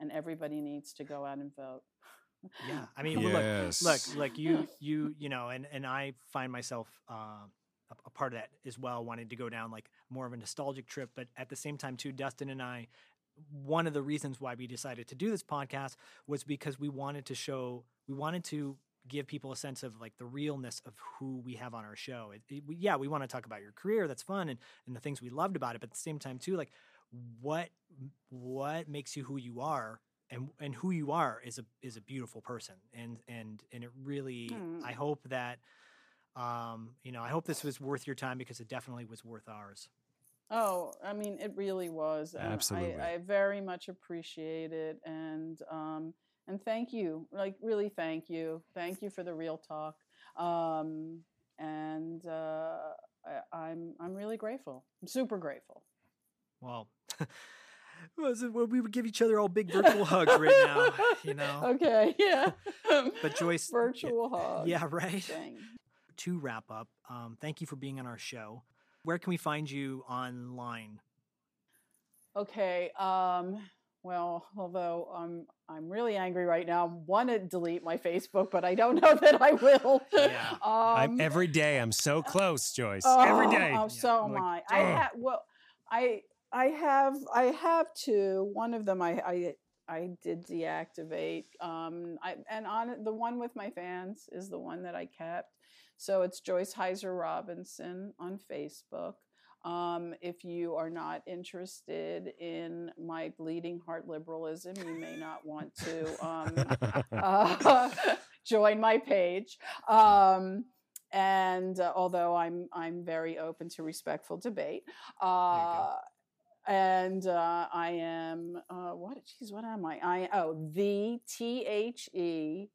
and everybody needs to go out and vote. yeah. I mean, well, look, look, look, you, you, you know, and, and I find myself, um, a, a part of that as well, wanting to go down like more of a nostalgic trip. But at the same time, too, Dustin and I, one of the reasons why we decided to do this podcast was because we wanted to show, we wanted to give people a sense of like the realness of who we have on our show. It, it- we- yeah, we want to talk about your career, that's fun, and and the things we loved about it. But at the same time, too, like what what makes you who you are. And, and who you are is a is a beautiful person and and and it really Hmm. I hope that um you know I hope this was worth your time because it definitely was worth ours. Oh, I mean, it really was. and Absolutely. I, I very much appreciate it, and um, and thank you. Like, really, thank you. Thank you for the real talk. Um, and uh, I, I'm I'm really grateful. I'm super grateful. Well, was it when we would give each other all big virtual hugs right now, you know. Okay. Yeah. But Joyce, y- virtual hug. Yeah, right. Thing. To wrap up, um, thank you for being on our show. Where can we find you online? Okay. Um, well, although I'm I'm really angry right now, I want to delete my Facebook, but I don't know that I will. Yeah. Um, I'm, every day I'm so close, Joyce. every Oh, day. Oh, Yeah. so I'm am I. like, I "Ugh." have well, I I have I have two. One of them I I I did deactivate. Um, I and on the one with my fans is the one that I kept. So it's Joyce Hyser Robinson on Facebook. Um, if you are not interested in my bleeding heart liberalism, you may not want to um, uh, join my page. Um, and uh, although I'm I'm very open to respectful debate, uh, and uh, I am uh, what? Geez, what am I? I oh the T H E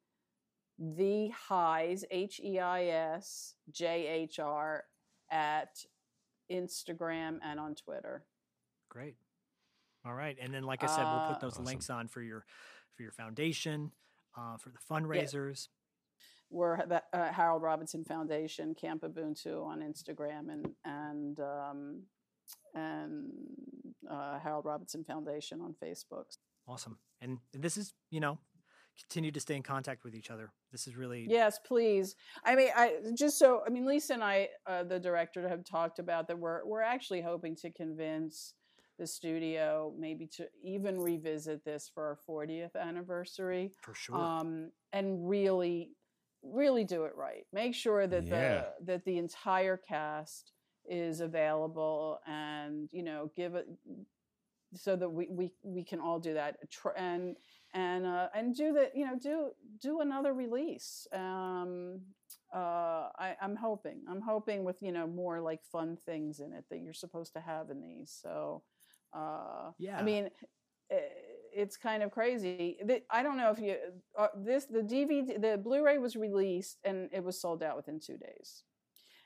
the highs H E I S J H R at Instagram and on Twitter. Great. All right, and then like I said, we'll Uh, put those Awesome. links on for your for your foundation, uh, for the fundraisers. We're the uh, Harold Robinson Foundation, Camp Ubuntu on Instagram, and and um, and uh, Harold Robinson Foundation on Facebook. Awesome. And this is, you know, continue to stay in contact with each other. This is really Yes, please. I mean, I just so I mean, Lisa and I, uh, the director, have talked about that. We're we're actually hoping to convince the studio maybe to even revisit this for our 40th anniversary, for sure. um, and really, really do it right. Make sure that Yeah. the that the entire cast is available, and you know, give it so that we we we can all do that. And and uh, and do the you know do do another release. Um, uh, I, I'm hoping I'm hoping with you know more like fun things in it that you're supposed to have in these. So uh, Yeah. I mean. It's kind of crazy. The- I don't know if you uh, this the DVD the Blu-ray was released and it was sold out within two days.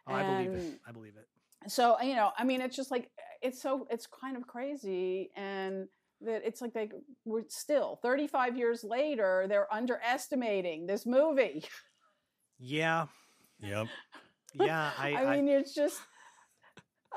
Oh, I believe it. I believe it. So you know i mean it's just like it's so it's kind of crazy and that it's like they we're still 35 years later they're underestimating this movie Yeah. Yep. Yeah. I, i, I, mean it's just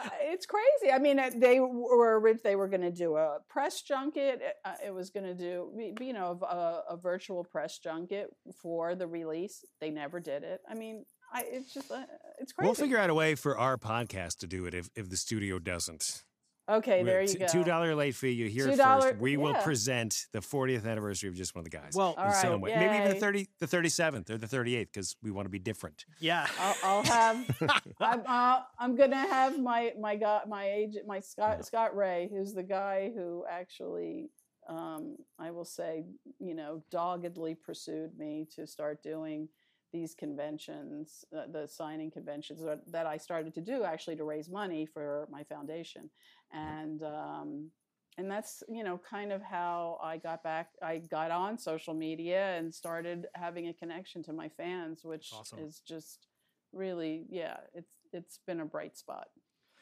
uh, it's crazy i mean uh, they were orig- they were going to do a press junket uh, it was going to do you know a, a virtual press junket for the release they never did it i mean I, it's just uh, it's crazy We'll figure out a way for our podcast to do it if, if the studio doesn't. okay there you go Two dollar late fee. You hear it $2 first. We will present the 40th anniversary of just one of the guys. well, All in right, some way. Maybe even the yay. 30, the 37th or the 38th because we want to be different. yeah. I'll, I'll have. I'm, uh, I'm gonna have my my guy, my agent, my Scott Yeah. Scott Ray, who's the guy who actually, um, I will say, you know, doggedly pursued me to start doing these conventions, uh, the signing conventions that, that I started to do actually to raise money for my foundation, and um, and that's you know kind of how I got back. I got on social media and started having a connection to my fans, which Awesome. is just really yeah. It's it's been a bright spot.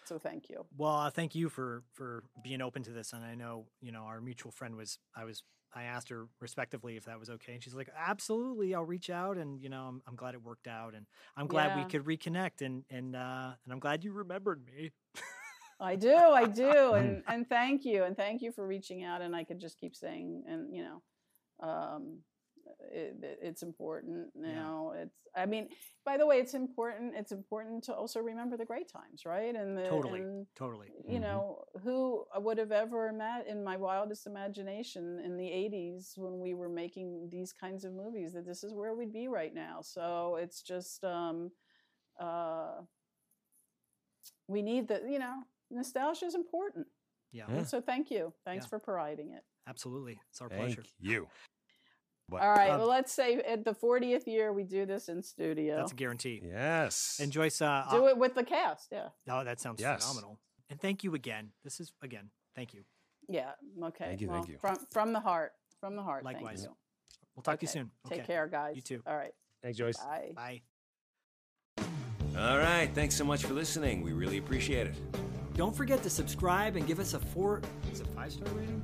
So thank you. Well, uh, thank you for for being open to this. And I know, you know, our mutual friend was. I was. I asked her respectively if that was okay, and she's like, "Absolutely, I'll reach out." And you know, I'm, I'm glad it worked out, and I'm glad we could reconnect, and and uh, and I'm glad you remembered me. I do, I do, and and thank you, and thank you for reaching out. And I could just keep saying, and you know, um, it, it- it's important. now Yeah. it's. I mean, by the way, it's important. It's important to also remember the great times, right? And the Totally. and, Totally. you Mhm. know, who would have ever met in my wildest imagination in the 80s when we were making these kinds of movies that this is where we'd be right now. So it's just, um, uh, we need the, you know, nostalgia is important. Yeah, Yeah. So thank you. Thanks Yeah. for providing it. absolutely. It's our Thank pleasure. you. But- All right. Um, well, let's say at the 40th year, we do this in studio. That's a guarantee. Yes. And Joyce, uh, do it with the cast. Yeah. Oh, that sounds Yes. phenomenal. And thank you again. This is again. Thank you. Yeah. Okay. Thank you, well, thank you. From, from the heart. From the heart. Likewise. Thank you. We'll talk to you Okay. soon. Take Okay. care, guys. You too. All right. Thanks, Joyce. Bye. Bye. All right. Thanks so much for listening. We really appreciate it. Don't forget to subscribe and give us a four. Is it five star rating?